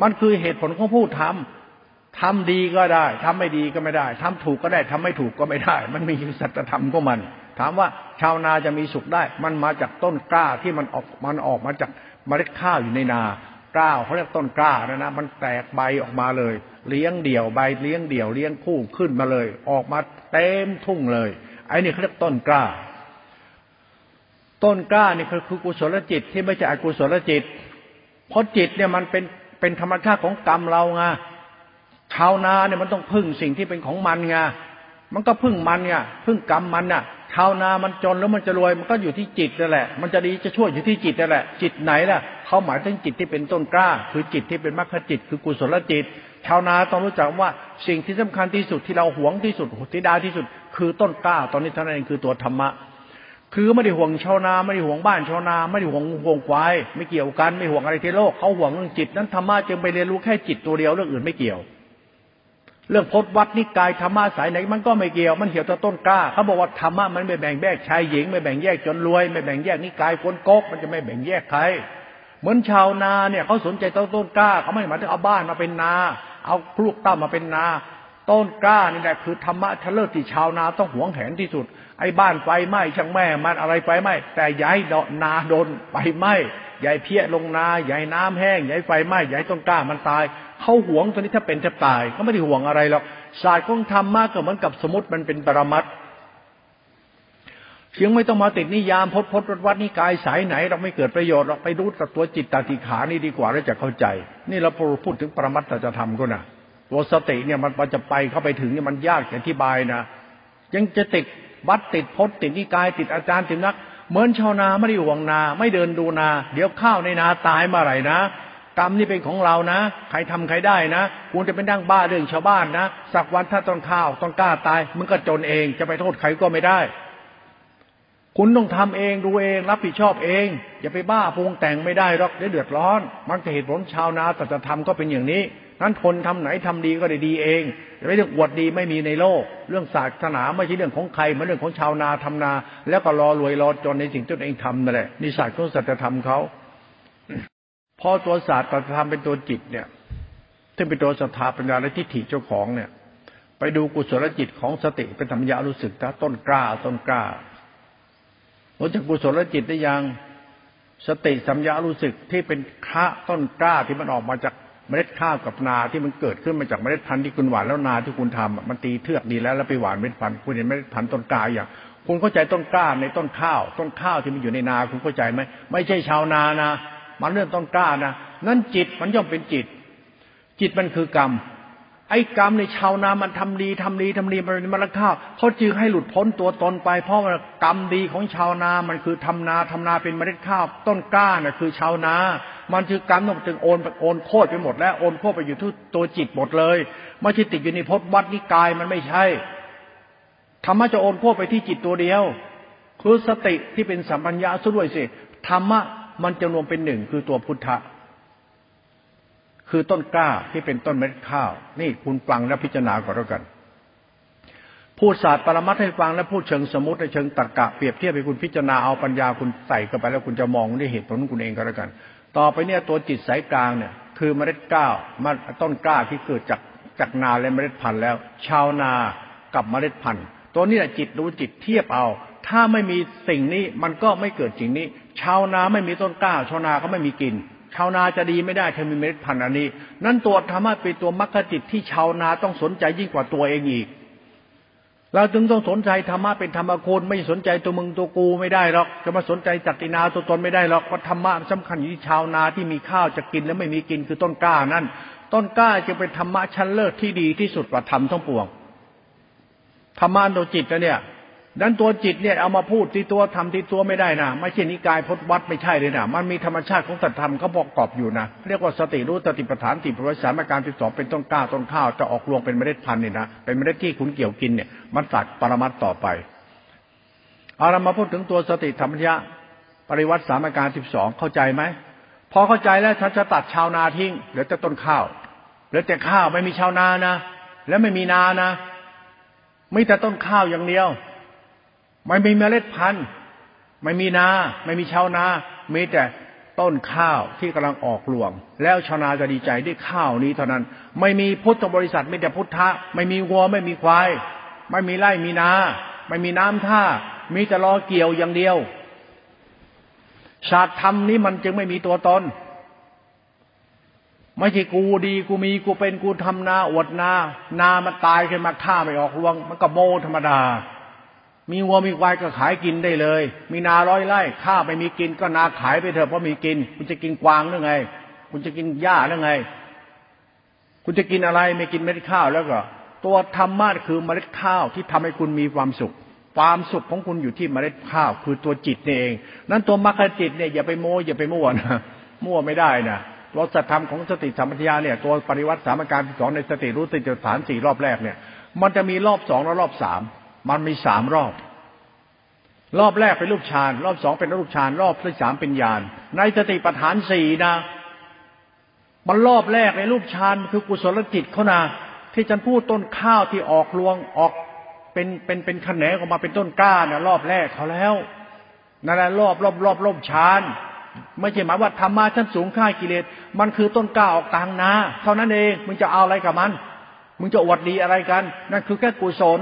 มันคือเหตุผลของผู้ทำทำดีก็ได้ทำไม่ดีก็ไม่ได้ทำถูกก็ได้ทำไม่ถูกก็ไม่ได้ มันมีสัจธรรมของมัน ถามว่าชาวนาจะมีสุขได้ มันมาจากต้นกล้าที่มันออกมันออกมาจากเมล็ดข้าวอยู่ในนากล้าเขาเรียกต้นกล้านะนะมันแตกใบออกมาเลย เลี้ยงเดี่ยวใบเลี้ยงเดี่ยวเลี้ยงคู่ขึ้นมาเลย ออกมาเต็มทุ่งเลย ไอ้นี่เขาเรียกต้นกล้า ต้นกล้านี่คือกุศลจิตที่ไม่ใช่อกุศลจิตเพราะจิตเนี่ยมันเป็น เป็นธรรมชาติของกรรมเราไงชาวนาเนี่ยมันต้องพึ่งสิ่งที่เป็นของมันไงมันก็พึ่งมันไงพึ่งกรรมมันน่ะชาวนามันจนแล้วมันจะรวยมันก็อยู่ที่จิตนั่นแหละ มันจะดีจะช่วยอยู่ที่จิตนั่นแหละ จิตไหนล่ะเขาหมายถึงจิตที่เป็นต้นกล้า คือจิตที่เป็นมรรคจิต คือกุศลจิต ชาวนาต้องรู้จักว่าสิ่งที่สำคัญที่สุดที่เราหวงที่สุดที่ดาที่สุด คือต้นกล้า ตอนนี้ท่านเองคือตัวธรรมะ คือไม่ได้ห่วงชาวนาไม่ได้ห่วงบ้านชาวนาไม่ได้ห่วงห่วงควายไม่เกี่ยวกันไม่ห่วงอะไรที่โลกเขาห่วงเรื่องจิตนั้นธรรมะจึงไปเรียนรู้แค่จิตตัวเดียวเรื่องอื่นไม่เกี่ยว เรื่องพจนวัดนิกายธรรมะสายไหนมันก็ไม่เกี่ยวมันเกี่ยวกับต้นกล้าเขาบอกว่าธรรมะมันไม่แบ่งแยกชายหญิง ไม่แบ่งแยกจนรวย ไม่แบ่งแยกนิกายคนโกกมันจะไม่แบ่งแยกใครเหมือนชาวนาเนี่ยเขาสนใจต้นต้นกล้าเขาไม่หมายถึงเอาบ้านมาเป็นนา เอาลูกต้ามาเป็นนา ต้นกล้านี่แหละคือธรรมะทะเลิศที่ชาวนาต้องหวงแหนที่สุด ไอ้บ้านไฟไหม้ช่างแม่มันอะไรไฟไหม้แต่ย้ายดนาโดนไฟไหม้ใหญ่เพี้ยลงนาใหญ่น้ำแห้งใหญ่ไฟไหม้ใหญ่ต้นกล้ามันตายเขาหวงตัวนี้ถ้าเป็นจะตายเขาไม่ได้ห่วงอะไรหรอกศาสตร์ของธรรมมากก็เหมือนกับสมมติมันเป็นปรมัตเพียงไม่ต้องมาติดนิยามพจพจน์วัดนิกายสายไหน เราไม่เกิดประโยชน์เราไปรู้กัตัวจิตตติขานี่ดีกว่าแล้วจะเข้าใจ นี่เราพูดถึงปรมัตถจะทำก็นะตัวสติเนี่ยมันจะไปเข้าไปถึงเนี่ยมันยากอธิบายนะยังจะติด วัดติดพจน์ติดนิกายติดอาจารย์ติดนัก เหมือนชาวนาไม่ได้ห่วงนา ไม่เดินดูนา เดี๋ยวข้าวในนาตายเมื่อไหร่นะ กรรมนี่เป็นของเรานะ ใครทำใครได้นะคุณจะเป็นดั้งบ้าเรื่องชาวบ้านนะสักวันถ้าต้นข้าวต้นกล้าตายมึงก็จนเองจะไปโทษใครก็ไม่ได้ คุณต้องทำเองดูเองรับผิดชอบเอง อย่าไปบ้าปรุงแต่งไม่ได้หรอกเดี๋ยวเดือดร้อน มันจะเหตุผลชาวนาแต่จะทำก็เป็นอย่างนี้ นั้นคนทำไหนทำดีก็ได้ดีเองไม่ต้องอวดดีไม่มีในโลก เรื่องศาสนาไม่ใช่เรื่องของใครมันเรื่องของชาวนาทำนา แล้วก็รอรวยรอจนในสิ่งที่ตัวเองทำนั่นแหละนิสัยของสัจธรรมเขาพอตัวศาสตร์สัจธรรมเป็นตัวจิตเนี่ยที่เป็นตัวศรัทธาปัญญาและทิฏฐิเจ้าของเนี่ย ไปดูกุศลจิตของสติเป็นธรรมยารู้สึกถ้าต้นกล้าต้นกล้ารู้จักกุศลจิตได้ยังสติสัมยารู้สึกที่เป็นพระต้นกล้าที่มันออกมาจาก เมล็ดข้าวกับนาที่มันเกิดขึ้นมาจากเมล็ดพันธุ์ที่คุณหวานแล้วนาที่คุณทำมันตีเทือกดีแล้วแล้วไปหวานเมล็ดพันธุ์คุณเห็นเมล็ดพันธุ์ต้นกาอย่าง คุณเข้าใจต้นกล้าในต้นข้าว ต้นข้าวที่มันอยู่ในนาคุณเข้าใจไหมไม่ใช่ชาวนานะมันเรื่องต้นกล้านะนั่นจิตมันย่อมเป็นจิต จิตมันคือกรรม ไอ้กรรมในชาวนามันทำดีทำดีทำดีมันมันละข้าวเขาจึงให้หลุดพ้นตัวตนไป เพราะกรรมดีของชาวนามันคือทำนาทำนาเป็นเมล็ดข้าว ต้นกล้าน่ะคือชาวนา มันคือกรรมต้องจึงโอนโอนโคตรไปหมดแล้วโอนโคตรไปอยู่ที่ตัวจิตหมดเลยไม่ใช่ติดอยู่ในพจนวัดนิกายมันไม่ใช่ธรรมะจะโอนโคตรไปที่จิตตัวเดียว คือสติที่เป็นสัมปัญญาซะด้วยสิธรรมะมันจะรวมเป็นหนึ่งคือตัวพุทธะคือต้นกล้าที่เป็นต้นเม็ดข้าว นี่คุณฟังและพิจารณาก่อนแล้วกันพูดศาสตร์ปรมัตให้ฟังและพูดเชิงสมมติในเชิงตรรกะเปรียบเทียบให้คุณพิจารณาเอาปัญญาคุณใส่เข้าไปแล้วคุณจะมองได้เหตุผลของคุณเองก็แล้วกัน ต่อไปเนี่ยตัวจิตสายกลางเนี่ย คือเมล็ดก้าวมาต้นกล้าที่เกิดจากจากนาและเมล็ดพันธุ์แล้ว ชาวนากับเมล็ดพันธุ์ ตัวนี้แหละจิตรู้จิตเทียบเอา ถ้าไม่มีสิ่งนี้มันก็ไม่เกิดสิ่งนี้ ชาวนาไม่มีต้นกล้า ชาวนาก็ไม่มีกิน ชาวนาจะดีไม่ได้ถ้ามีเมล็ดพันธุ์อันนี้ นั่นตัวธรรมะเป็นตัวมรรคจิตที่ชาวนาต้องสนใจยิ่งกว่าตัวเองอีก เราจึงต้องสนใจธรรมะเป็นธรรมคุณไม่สนใจตัวมึงตัวกูไม่ได้หรอกจะมาสนใจจัตตินาตัวตนไม่ได้หรอกเพราะธรรมะสำคัญอยู่ที่ชาวนาที่มีข้าวจะกินแล้วไม่มีกินคือต้นกล้านั่นต้นกล้าจะเป็นธรรมะชั้นเลิศที่ดีที่สุดกว่าธรรมทั้งปวงธรรมะโดจิตนะเนี่ย นั้นตัวจิตเนี่ยเอามาพูดที่ตัวทำที่ตัวไม่ได้นะไม่ใช่นิกายพจนวัดไม่ใช่เลยนะมันมีธรรมชาติของสัตธรรมเขาประกอบอยู่นะเรียกว่าสติรู้สติปัฏฐานติปริสามการที่สองเป็นต้นกล้าต้นข้าวจะออกรวงเป็นเมล็ดพันธุ์เนี่ยนะเป็นเมล็ดที่คุณเกี่ยวกินเนี่ยมันสัตว์ปรมัตต่อไปเอาเรามาพูดถึงตัวสติธรรมยะปริวัติสามการสิบสองเข้าใจไหมพอเข้าใจแล้วฉันจะตัดชาวนาทิ้งเหลือแต่ต้นข้าวเหลือแต่ข้าวไม่มีชาวนานะ แล้วไม่มีนานะไม่แต่ต้นข้าวอย่างเดียว ไม่มีเมล็ดพันธุ์ไม่มีนา ไม่มีชาวนามีแต่ต้นข้าวที่กำลังออกรวง แล้วชาวนาจะดีใจด้วยข้าวนี้เท่านั้น ไม่มีพุทธบริษัทไมีแต่พุทธะ ไม่มีวัวไม่มีควาย ไม่มีไร่มีนา ไม่มีน้ำท่า มีแต่รอเกี่ยวอย่างเดียว ศาสตร์ธรรมนี้มันจึงไม่มีตัวตนไม่ใช่กูดีกูมีกูเป็นกูทำนาอวดนา นามันตายขึ้นมาฆ่าไม่ออกรวง มันก็โมธรรมดา มีวัวมีควายก็ขายกินได้เลย มีนาร้อยไร่ข้าไม่มีกินก็นาขายไปเถอะเพราะมีกิน คุณจะกินกวางหรือไง คุณจะกินหญ้าหรือไง คุณจะกินอะไรไม่กินเม็ดข้าวแล้วก็ ตัวธรรมะคือเมล็ดข้าวที่ทำให้คุณมีความสุข ความสุขของคุณอยู่ที่เมล็ดข้าว คือตัวจิตนี่เอง นั้นตัวมรรคจิตเนี่ยอย่าไปโม้อย่าไปมั่วนะมั่วไม่ได้นะรสธรรมของสติสัมปชัญญะเนี่ยตัวปริวัติสามการที่สองในสติรู้สติจฐานสี่รอบแรกเนี่ย มันจะมีรอบสองและรอบสาม มันมีสามรอบ รอบแรกเป็นรูปฌาน รอบสองเป็นรูปฌาน รอบที่สามเป็นญาณ ในสติปัฏฐานสี่นะ มันรอบแรกในรูปฌานคือกุศลจิตเขานะที่ฉันพูดต้นข้าวที่ออกรวงออกเป็นเป็นเป็นขแขนงออกมาเป็นต้นกล้านะรอบแรกเขาแล้วนั่นแหละรอบรอบรอบรอบฌานไม่ใช่หมายว่าธรรมะชั้นสูงค่ากิเลส มันคือต้นกล้าออกกลางนาเท่านั้นเอง มึงจะเอาอะไรกับมัน มึงจะอวดดีอะไรกัน นั่นคือแค่กุศล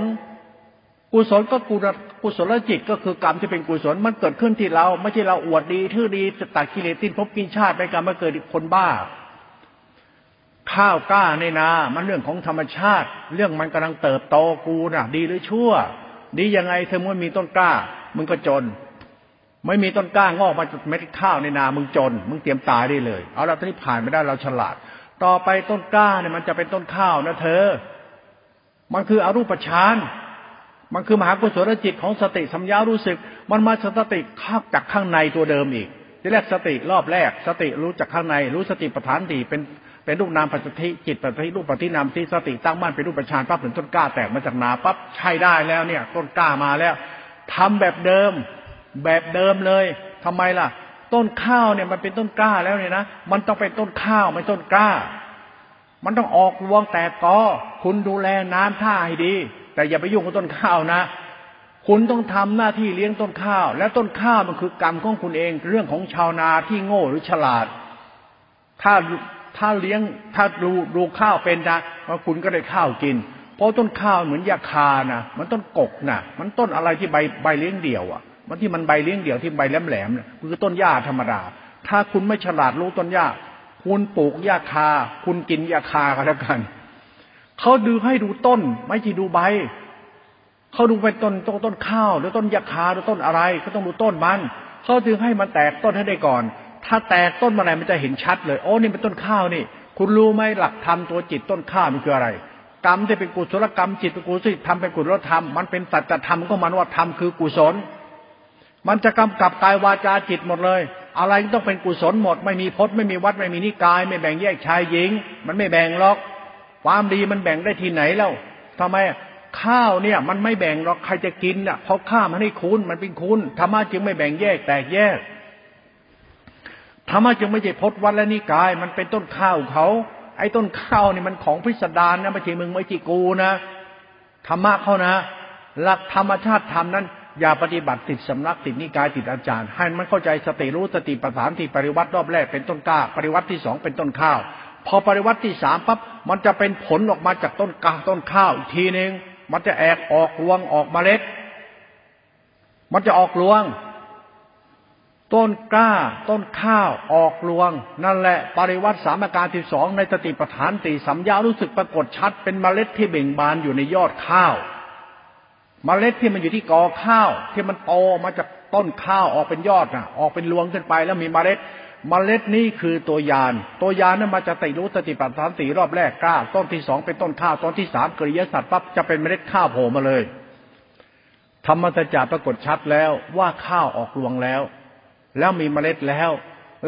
กุศลก็กุกุศลจิตก็คือกรรมที่เป็นกุศลมันเกิดขึ้นที่เรา ไม่ใช่เราอวดดีทื่อดีตัดกิเลสทิ้นพบกินชาติไปกันมาเกิดคนบ้า ข้าวกล้าในนา มันเรื่องของธรรมชาติ เรื่องมันกำลังเติบโตกูน่ะ ดีหรือชั่ว ดียังไงเธอเมื่อมีต้นกล้า มึงก็จน ไม่มีต้นกล้างอกมาเม็ดข้าวในนา มึงจน มึงเตรียมตายได้เลย เอาเราตอนนี้ผ่านไม่ได้เราฉลาด ต่อไปต้นกล้าเนี่ยมันจะเป็นต้นข้าวนะเธอ มันคืออรูปฌาน มันคือมหากุศลจิตของสติสัมยารู้สึก มันมาสติข้าจากข้างในตัวเดิมอีกที่แรกสติรอบแรก สติรู้จากข้างใน รู้สติปัฏฐานตีเป็นเป็นรูปนามปัจจุจิตปัจจุรูปปฏินามที่สติตั้งมั่นเป็นรูปปัญชานปั๊บถึงต้นกล้าแตกมาจากนาปั๊บใช่ได้แล้วเนี่ย ต้นกล้ามาแล้วทำแบบเดิม แบบเดิมเลยทำไมล่ะ ต้นข้าวเนี่ยมันเป็นต้นกล้าแล้วเนี่ยนะมันต้องเป็นต้นข้าวไม่ต้นกล้า มันต้องออกรวงแตกกอคุณดูแลน้ำท่าให้ดี แต่อย่าไปยุ่งกับต้นข้าวนะ คุณต้องทำหน้าที่เลี้ยงต้นข้าว และต้นข้าวมันคือกรรมของคุณเอง เรื่องของชาวนาที่โง่หรือฉลาด ถ้าถ้าเลี้ยงถ้าดูดูข้าวเป็นนะว่าคุณก็ได้ข้าวกิน เพราะต้นข้าวเหมือนยาคานะมันต้นกกนะมันต้นอะไรที่ใบใบเลี้ยงเดี่ยวอะ มันที่มันใบเลี้ยงเดี่ยวที่ใบแหลมแหลมเนี่ยคือต้นหญ้าธรรมดา ถ้าคุณไม่ฉลาดรู้ต้นหญ้าคุณปลูกหญ้าคา คุณกินหญ้าคาก็แล้วกัน เขาดูให้ดูต้น ไม่ใช่ดูใบเขาดูเป็นต้นต้นต้นข้าวหรือต้นยาคาหรือต้นอะไรเขาต้องดูต้นมันเขาจึงให้มันแตกต้นให้ได้ก่อน ถ้าแตกต้นมาไหนมันจะเห็นชัดเลยโอ้นี่เป็นต้นข้าวนี่ คุณรู้ไหมหลักธรรมตัวจิตต้นข้าวมันคืออะไร กรรมที่เป็นกุศลกรรมจิตเป็นกุศลธรรมเป็นกุศลธรรมมันเป็นสัจธรรมก็มันว่าธรรมคือกุศล มันจะกำกับกายวาจาจิตหมดเลย อะไรต้องเป็นกุศลหมด ไม่มีพจน์ไม่มีวัดไม่มีนิกาย ไม่แบ่งแยกชายหญิง มันไม่แบ่งหรอก ความดีมันแบ่งได้ที่ไหนแล้วทำไมข้าวเนี่ย มันไม่แบ่งหรอกใครจะกินอะเพราะข้ามันให้คุณมันเป็นคุณธรรมะจึงไม่แบ่งแยกแตกแยกธรรมะจึงไม่ใช่พจน์วัดและนิกาย มันเป็นต้นข้าวเขาไอ้ต้นข้าวนี่มันของพิสดารนะไม่ใช่มึงไม่ใช่กูนะธรรมะเขานะ หลักธรรมชาติธรรมนั้น อย่าปฏิบัติติดสำนักติดนิกายติดอาจารย์ ให้มันเข้าใจสติรู้สติปัฏฐานที่ปริวัติรอบแรกเป็นต้นกล้า ปริวัติที่สองเป็นต้นข้าว พอปริวัติที่สามปั๊บมันจะเป็นผลออกมาจากต้นกาต้นข้าวอีกทีหนึ่งมันจะแอกออกรวงออกมเมล็ด มันจะออกรวง ต้นกล้า ต้นข้าวออกรวง นั่นแหละปริวัติสามอาการที่สองในสติปัฏฐานตีสัมยารู้สึกปรากฏชัด เป็นเมล็ดที่เบ่งบานอยู่ในยอดข้าวเมล็ดที่มันอยู่ที่กอข้าว ที่มันโตมาจากต้นข้าวออกเป็นยอดนะออกเป็นรวงขึ้นไปแล้วมีเมล็ด เมล็ดนี้คือตัวยาน ตัวยานนั้นมาจะติรู้สติปัฏฐานสี่รอบแรกกล้า ต้นที่สองเป็นต้นข้าว ต้นที่สามกริยสัตว์ปั๊บจะเป็นเมล็ดข้าวโผล่มาเลย ธรรมสัจจะปรากฏชัดแล้วว่าข้าวออกรวงแล้ว แล้วมีเมล็ดแล้ว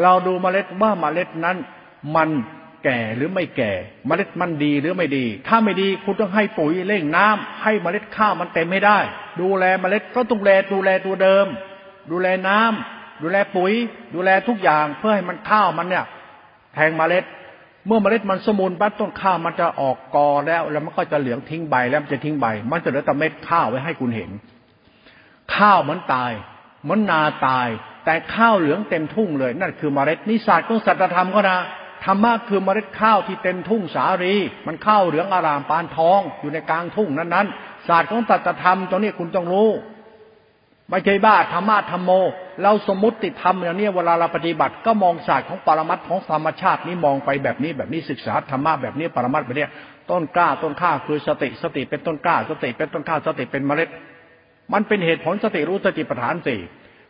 เราดูเมล็ดว่าเมล็ดนั้น มันแก่หรือไม่แก่ เมล็ดมันดีหรือไม่ดี ถ้าไม่ดีคุณต้องให้ปุ๋ยเร่งน้ำให้เมล็ดข้าวมันเต็มไม่ได้ ดูแลเมล็ดก็ต้องแลดูแลตัวเดิม ดูแลน้ำ ดูแลปุ๋ย ดูแลทุกอย่างเพื่อให้มันข้าวมันเนี่ย แทงเมล็ด เมื่อเมล็ดมันสมุนปั๊บต้นข้าวมันจะออกกอแล้ว แล้วมันก็จะเหลืองทิ้งใบแล้วมันจะทิ้งใบ มันจะเหลือแต่เม็ดข้าวไว้ให้คุณเห็น ข้าวมันตายมันนาตาย แต่ข้าวเหลืองเต็มทุ่งเลย นั่นคือเมล็ดนิสัยของสัจธรรมก็นะธรรมะคือเมล็ดข้าวที่เต็มทุ่งสารี มันข้าวเหลืองอารามปานทองอยู่ในกลางทุ่งนั้นๆศาสตร์ของตัตธรรมตรงนี้คุณต้องรู้ ไม่ใช่บ้าธรรมะธรรมโม เราสมมติธรรมอย่างนี้เวลาเราปฏิบัติก็มองศาสตร์ของปรมัตของธรรมชาตินี้มองไปแบบนี้แบบนี้ศึกษาธรรมะแบบนี้ปรมัตแบบนี้ต้นกล้าต้นข้าคือสติสติเป็นต้นกล้า สติเป็นต้นข้าสติเป็นเมล็ด มันเป็นเหตุผลสติรู้สติปัฏฐานสี่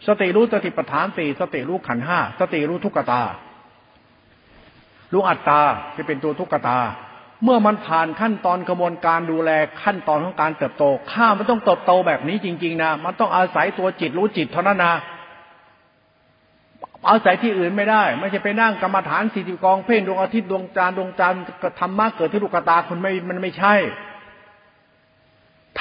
สติรู้สติปัฏฐานสี่สติรู้ขันห้าสติรู้ทุกตา รู้อัตตาที่เป็นตัวทุกตา เมื่อมันผ่านขั้นตอนกระบวนการดูแลขั้นตอนของการเติบโต ข้ามันต้องเติบโตแบบนี้จริง ๆ นะ มันต้องอาศัยตัวจิตรู้จิตเท่านั้นนะอาศัยที่อื่นไม่ได้ ไม่ใช่ไปนั่งกรรมฐานสี่สิบกองเพ่งดวงอาทิตย์ดวงจันทร์ดวงจันทร์ธรรมะเกิดที่ลูกตาคุณไม่มันไม่ใช่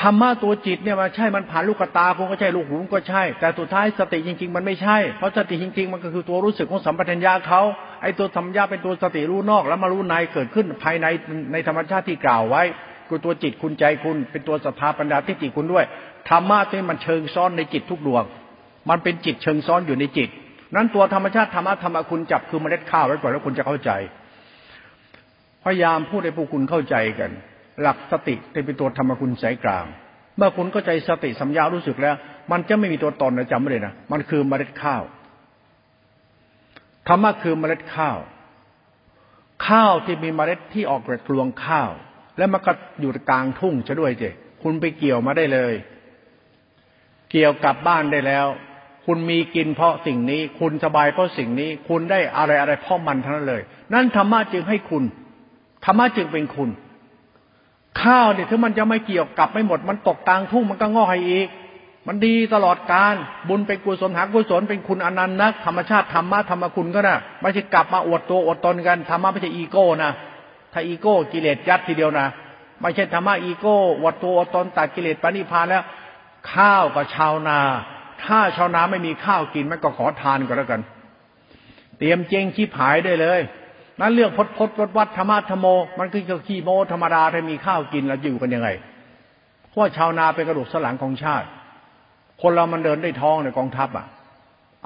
ธรรมะตัวจิตเนี่ยมันใช่มันผ่านลูกตาคุณก็ใช่ลูกหูก็ใช่ แต่สุดท้ายสติจริง ๆ มันไม่ใช่ เพราะสติจริง ๆ มันก็คือตัวรู้สึกของสัมปชัญญะเขาไอ้ตัวสัมญาเป็นตัวสติรู้นอก แล้วมารู้ในเกิดขึ้นภายในในธรรมชาติที่กล่าวไว้คือตัวจิตคุณใจคุณ เป็นตัวศรัทธาปัญญาที่จิตคุณด้วยธรรมะที่มันเชิงซ้อนในจิตทุกดวง มันเป็นจิตเชิงซ้อนอยู่ในจิต นั้นตัวธรรมชาติธรรมะธรรมะคุณจับคือเมล็ดข้าวไว้ก่อนแล้วคุณจะเข้าใจ พยายามพูดให้ผู้คุณเข้าใจกัน หลักสติเป็นตัวธรรมคุณสายกลาง เมื่อคุณเข้าใจสติสัมยารู้สึกแล้ว มันจะไม่มีตัวตนนะจำไว้เลยนะมันคือเมล็ดข้าวธรรมะคือเมล็ดข้าว ข้าวที่มีเมล็ดที่ออกจากรวงข้าว แล้วมันก็อยู่กลางทุ่งจะด้วยเจคุณไปเกี่ยวมาได้เลย เกี่ยวกลับบ้านได้แล้ว คุณมีกินเพราะสิ่งนี้ คุณสบายเพราะสิ่งนี้ คุณได้อะไรอะไรเพราะมันทั้งนั้นเลย นั่นธรรมะจึงให้คุณธรรมะจึงเป็นคุณ ข้าวเนี่ยถ้ามันจะไม่เกี่ยวกับไม่หมด มันตกกลางทุ่งมันก็งอกให้อีก มันดีตลอดการบุญเป็นกุศลหากุศลเป็นคุณอนันต์นักธรรมชาติธรรมะธรรมคุณก็นะไม่ใช่กลับมาอวดตัวอวดตนกันธรรมะไม่ใช่อีโก้นะถ้าอีโก้กิเลสยัดทีเดียวนะไม่ใช่ธรรมะอีโก้อวดตัวอวดตนตัดกิเลสปณิพานแล้ว ข้าวกับชาวนา ถ้าชาวนาไม่มีข้าวกินมันก็ขอทานก็แล้วกัน เตรียมเจงชีพหายได้เลย นั้นเรื่องพดพดวัดวัดธรรมะธรมโม มันคือขี้โมธรรมดาถ้ามีข้าวกินแล้วอยู่กันยังไงเพราะชาวนาเป็นกระดูกสันหลังของชาติ คนเรามันเดินได้ท้องในกองทัพอะ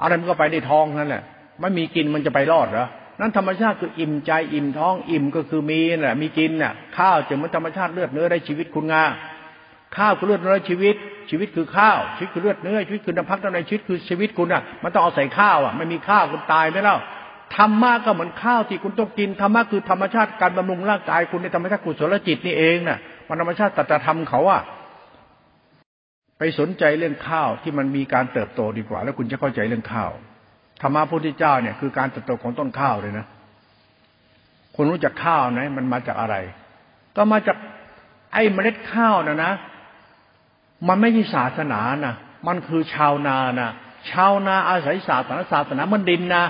อะไรมันก็ไปได้ท้องนั่นแหละไม่มีกินมันจะไปรอดเหรอนั้นธรรมชาติคืออิ่มใจอิ่มท้องอิ่มก็คือมีน่ะมีกินน่ะ ข้าวจะมันธรรมชาติเลือดเนื้อได้ชีวิตคุณงาข้าวคือเลือดเนื้อชีวิต ชีวิตคือข้าว ชีวิตคือเลือดเนื้อชีวิตคือน้ำพักน้ำในชีวิตคือชีวิตคุณอะ มันต้องเอาใส่ข้าวอะไม่มีข้าวคุณตายไม่เล่า ธรรมะก็เหมือนข้าวที่คุณต้องกินธรรมะคือธรรมชาติการบำรุงร่างกายคุณในธรรมชาติกุศลจิตนี่เองน่ะมันธรรมชาติตัตธรรมเขาอะไปสนใจเรื่องข้าวที่มันมีการเติบโตดีกว่า แล้วคุณจะเข้าใจเรื่องข้าวธรรมะพุทธเจ้าเนี่ยคือการเติบโตของต้นข้าวเลยนะคุณรู้จักข้าวไหมมันมาจากอะไร ก็มาจากไอ้เมล็ดข้าวนะนะ มันไม่ใช่ศาสนานะมันคือชาวนานะชาวนาอาศัยศาสนาศาสนามันดินนะ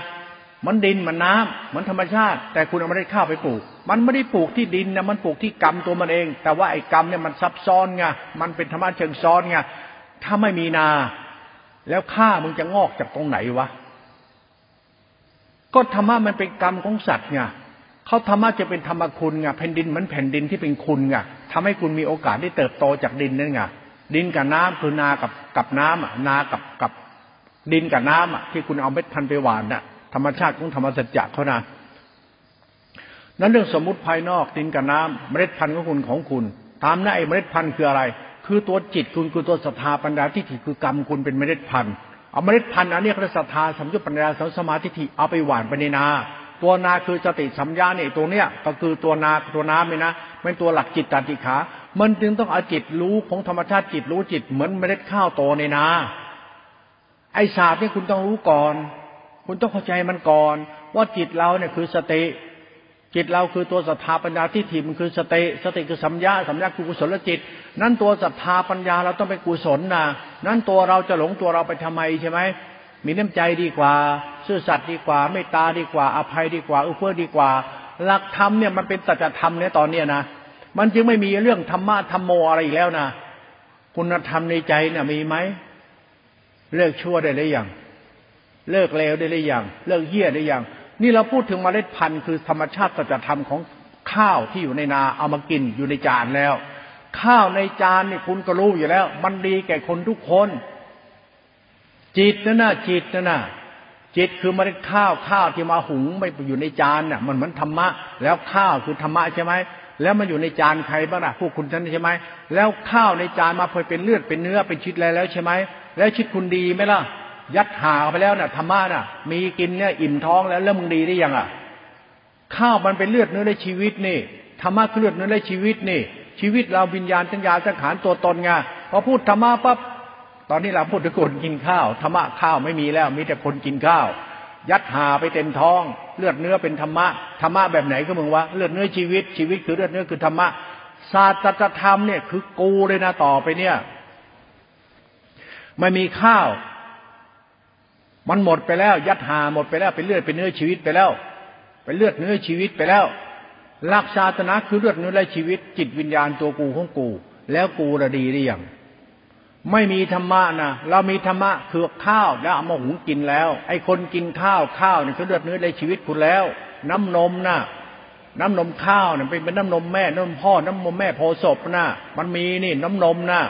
มันดินมันน้ำมันธรรมชาติ แต่คุณเอาไม่ได้ข้าวไปปลูก มันไม่ได้ปลูกที่ดินนะมันปลูกที่กรรมตัวมันเอง แต่ว่าไอ้กรรมเนี่ยมันซับซ้อนไงมันเป็นธรรมะเชิงซ้อนไงถ้าไม่มีนา แล้วข้ามึงจะงอกจากตรงไหนวะก็ธรรมะมันเป็นกรรมของสัตว์ไงเขาธรรมะจะเป็นธรรมคุณไงแผ่นดินมือนแผ่นดินที่เป็นคุณไงทำให้คุณมีโอกาสได้เติบโตจากดินนั่นไงดินกับน้ำคือนากับกับน้ำอะนากับกับดินกับน้ำอะที่คุณเอาเม็ดพันธุ์ไปหวานน่ะ รรมชาติของธรรมสัจจะเขานะนั้นเรื่องสมมติภายนอกดินกับน้ำเมล็ดพันธุ์ของคุณของคุณ ตามนั้นไอ้เมล็ดพันธุ์คืออะไร คือตัวจิตคุณคือตัวศรัทธาปัญญาทิฏฐิคือกรรมคุณเป็นเมล็ดพันธุ์เอาเมล็ดพันธุ์อันนี้คือศรัทธาสัมยุตปัญญาสัมสมาธิเอาไปหวานไปในนา ตัวนาคือสติสัมยาเนี่ยตัวเนี้ยก็คือตัวนาตัวน้ำเลยนะเป็นตัวหลักจิตตันติขา มันจึงต้องเอาจิตรู้ของธรรมชาติจิตรู้จิตเหมือนเมล็ดข้าวโตในนาไอ้ศาสตร์นี่คุณต้องรู้ก่อน คุณต้องเข้าใจมันก่อน ว่าจิตเราเนี่ยคือสติ จิตเราคือตัวศรัทธาปัญญาที่ถิ่มันคือสติ สติคือสัมยาสัมยาคือกุศลจิต นั่นตัวศรัทธาปัญญาเราต้องเป็นกุศลนะนั่นตัวเราจะหลงตัวเราไปทำไมใช่ไหมมีน้ำใจดีกว่า ซื่อสัตย์ดีกว่าเมตตาดีกว่า อภัยดีกว่าเอื้อเฟื้อดีกว่า หลักธรรมเนี่ยมันเป็นตัจธรรมเนี่ยตอนเนี้ยนะมันจึงไม่มีเรื่องธรรมะธรรมโมอะไรอีกแล้วนะคุณธรรมในใจเนี่ยมีไหมเลิกชั่วได้หรือยัง เลิกเลวได้หรือยังเลิกเหี้ยได้ยังนี่เราพูดถึงมเมล็ดพันธุ์คือธรรมชาติสัจธรรมของข้าวที่อยู่ในนาเอามากินอยู่ในจานแล้ว ข้าวในจานนี่คุณก็รู้อยู่แล้ว มันดีแก่คนทุกคน จิตนั่นน่ะจิตนั่นน่ะจิตคือเมล็ดข้าวข้าวที่มาหุงไม่อยู่ในจานน่ะมันเหมือนธรรมะ แล้วข้าวคือธรรมะใช่ไหมแล้วมันอยู่ในจานใครบ้างล่ะพวกคุณท่านใช่ไหมแล้วข้าวในจานมาพอเป็นเลือดเป็นเนื้อเป็นชิดแล้วใช่ไหมแล้วชิดคุณดีไหมล่ะ ยัดหาไปแล้วนะ่ะธรรมะน่ะ มีกินเนี่ยอิ่มท้องแล้วแล้วมึงดีได้ยังอะข้าวมันเป็นเลือดเนื้อในชีวิตนี่ธรรมะคือเลือดเนื้อในชีวิตนี่ ชีวิตเราวิญญาณสัญญาสังขารตัวตนไงพอพูดธรรมะปั๊บตอนนี้เราพูดถึงคนกินข้าวธรรมะข้าวไม่มีแล้ว มีแต่คนกินข้าว ยัดหาไปเต็มท้อง เลือดเนื้อเป็นธรรมะธรรมะแบบไหนก็มึงวะเลือดเนื้อชีวิตชีวิตคือเลือดเนื้อคือธรรมะศาสตรธรรมเนี่ยคือกูเลยนะต่อไปเนี่ยไม่มีข้าว มันหมดไปแล้ว ยัดหาหมดไปแล้วเป็นเลือดเป็นเนื้อชีวิตไปแล้วเป็นเลือดเนื้อชีวิตไปแล้วหลักษาตนะคือเลือดเนื้อและชีวิต จิตวิญญาณตัวกูของกู แล้วกูระดีหรือยังไม่มีธรรมะนะเรามีธรรมะคือข้าวแล้วเอามาหุงกินแล้ว ไอ้คนกินข้าวข้าวเนี่ยคือเลือดเนื้อในชีวิตคุณแล้ว น้ำนมนะน้ำนมข้าวเนี่ยเป็นน้ำนมแม่น้ำนมพ่อน้ำนมแม่โพศพนะมันมีนี่น้ำนมนะ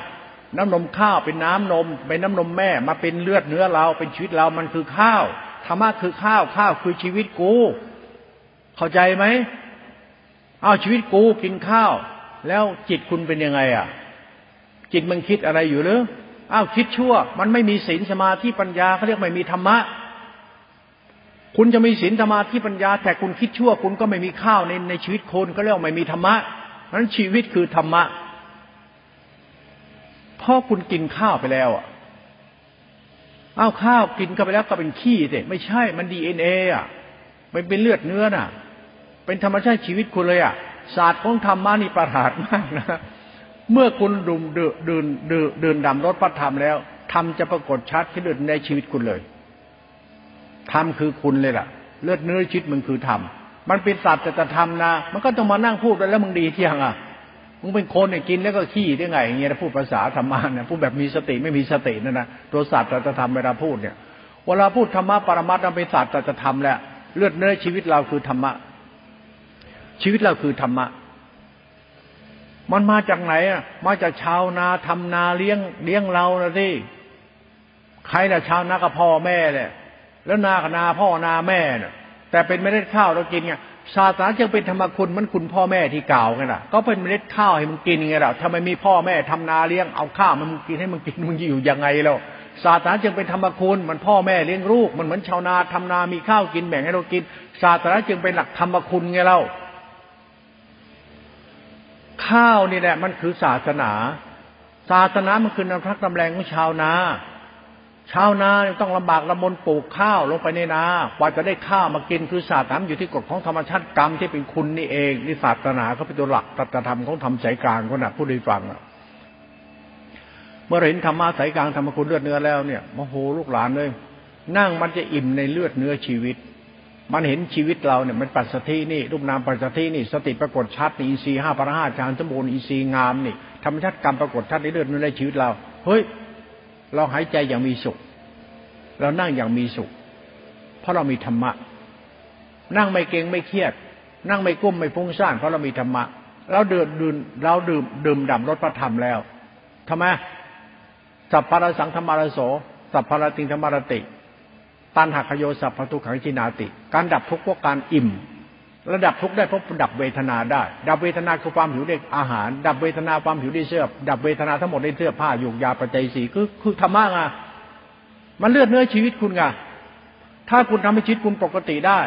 น้ำนมข้าวเป็นน้ำนมเป็นน้ำนมแม่มาเป็นเลือดเนื้อเราเป็นชีวิตเรามันคือข้าวธรรมะคือข้าวข้าวคือชีวิตกู เข้าใจไหมเอาชีวิตกูกินข้าว แล้วจิตคุณเป็นยังไงอะ จิตมันคิดอะไรอยู่หรืออ้าวคิดชั่ว มันไม่มีศีลสมาธิปัญญาเขาเรียกไม่มีธรรมะ คุณจะมีศีลธรรมาที่ปัญญา แต่คุณคิดชั่ว คุณก็ไม่มีข้าวในในชีวิตคนก็เรียกไม่มีธรรมะนั้นชีวิตคือธรรมะ ราะคุณกินข้าวไปแล้วอะเอาข้าวกินเข้าไปแล้วก็เป็นขี้สิไม่ใช่มันดีเอ็นเออะมันเป็นเลือดเนื้อน่ะ เป็นธรรมชาติชีวิตคุณเลยอะศาสตร์ของธรรมะนี่ประหลาดมากนะเมื่อคุณดุมเดินเดินเดินเดินดำรถพระธรรมแล้วธรรมจะปรากฏชัดที่เลือดในชีวิตคุณเลยธรรมคือคุณเลยล่ะ เลือดเนื้อชีวิตมึงคือธรรมมันเป็นศาสตร์จะธรรมนะ มันก็ต้องมานั่งพูดแล้วมึงดีเที่ยงอะ มึงเป็นคนเนี่ยกินแล้วก็ขี้ได้ไงอย่างเงี้ยพูดภาษาธรรมะเนี่ยพูดแบบมีสติไม่มีสตินั่นนะตัวศาสตร์จะทำเวลาพูดเนี่ยเวลาพูดธรรมะปรมัตถ์เป็นศาสตร์จะทำแหละเลือดเนื้อชีวิตเราคือธรรมะ ชีวิตเราคือธรรมะ มันมาจากไหนอะมาจากชาวนาทำนาเลี้ยงเลี้ยงเรานะสิใครน่ะชาวนากับพ่อแม่เนี่ยแล้วนากับนาพ่อนาแม่เนี่ยแต่เป็นไม่ได้ข้าวเรากินไง ศาสนาจึงเป็นธรรมคุณมันคุณพ่อแม่ที่กล่าวกันล่ะ ก็เป็นเมล็ดข้าวให้มันกินไงล่ะทำไมมีพ่อแม่ทำนาเลี้ยงเอาข้าวมันกินให้มันกินมันอยู่ยังไงแล้วศาสนาจึงเป็นธรรมคุณมันพ่อแม่เลี้ยงลูกมันเหมือนชาวนาทำนามีข้าวกินแบ่งให้เรากิน ศาสนาจึงเป็นหลักธรรมคุณไงเล่าข้าวนี่แหละมันคือศาสนา ศาสนามันคือน้ำพักนำแรงของชาวนา ชาวนาต้องลำบากลำบนปลูกข้าวลงไปในนากว่าจะได้ข้าวมากินคือศาสตร์ธรรมอยู่ที่กฎของธรรมชาติกรรมที่เป็นคุณนี่เองนี่ศาสนาเขาเป็นตัวหลักตัตธรรมของธรรมสายกลางเขาหนักผู้ไดีฟังเมื่อเห็นธรรมะสายกลางธรรมคุณเลือดเนื้อแล้วเนี่ยโมโหลูกหลานเลยนั่งมันจะอิ่มในเลือดเนื้อชีวิต มันเห็นชีวิตเราเนี่ยมันปัสสตินี่รูปนามปัสสตินี่ สติปรากฏชัดนี่อินทรีย์ห้าพระห้าฌานสมบูรณ์อินทรีย์งามนี่ธรรมชาติกรรมปรากฏชัดในเลือดเนื้อในชีวิตเราเฮ้ย เราหายใจอย่างมีสุข เรานั่งอย่างมีสุข เพราะเรามีธรรมะ นั่งไม่เก่งไม่เครียด นั่งไม่กุ้มไม่ฟุ้งซ่านเพราะเรามีธรรมะ เราเดินดื่มเราดื่มดื่มด่ำรสพระธรรมแล้วทำไมสัพพะระสังธรรมารโสสัพพะติงธรรมารติตันหักโยสัพพทุขังชินาติ การดับทุกข์เพราะการอิ่ม ระดับทุกข์ได้เพราะดับเวทนาได้ ดับเวทนาคือความหิวด้อาหาร ดับเวทนาความหิวด้เสื้อดับเวทนาทั้งหมดด้เสื้อผ้ายุกยาปัจจัยสีคือคือธรรมะไงมันเลือดเนื้อชีวิตคุณไงถ้าคุณทำให้ชีวิตคุณปกติได้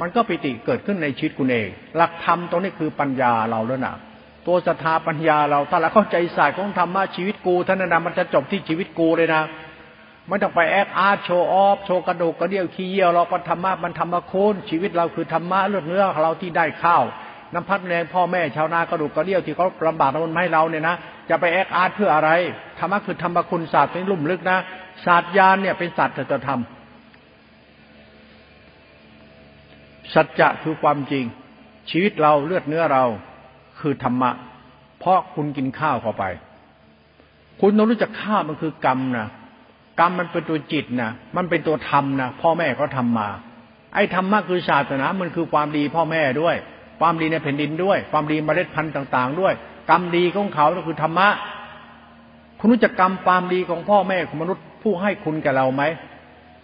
มันก็ปิติเกิดขึ้นในชีวิตคุณเอง หลักธรรมตรงนี้คือปัญญาเราแล้วนะตัวศรัทธาปัญญาเราถ้าเราเข้าใจศาสตร์ของธรรมะชีวิตกูท่านนะมันจะจบที่ชีวิตกูเลยนะ ไม่ต้องไปแอคอาร์โชว์ออฟโชว์กระดูกกระเดี่ยวขี้เยี่ยวเราปธรรมะมันธรรมะโคนชีวิตเราคือธรรมะเลือดเนื้อเราที่ได้ข้าวน้ำพัดแรงพ่อแม่ชาวนากระดูกกระเดี่ยวที่เขาลำบากมันให้เราเนี่ยนะจะไปแอคอาร์เพื่ออะไรธรรมะคือธรรมะคุณศาสตร์เป็นลุ่มลึกนะศาสตร์ยานเนี่ยเป็นศาสตร์จะทำสัจจะคือความจริง ชีวิตเราเลือดเนื้อเราคือธรรมะ เพราะคุณกินข้าวเข้าไป คุณต้องรู้จักข้าวมันคือกรรมนะ กรรมมันเป็นตัวจิตนะมันเป็นตัวธรรมนะพ่อแม่ก็ทำมา ไอ้ธรรมะคือศาสนามันคือความดีพ่อแม่ด้วย ความดีในแผ่นดินด้วย ความดีเมล็ดพันธุ์ต่าง ๆ ด้วย กรรมดีของเขาก็คือธรรมะคุณรู้จักกรรมความดีของพ่อแม่ของมนุษย์ผู้ให้คุณกับเราไหม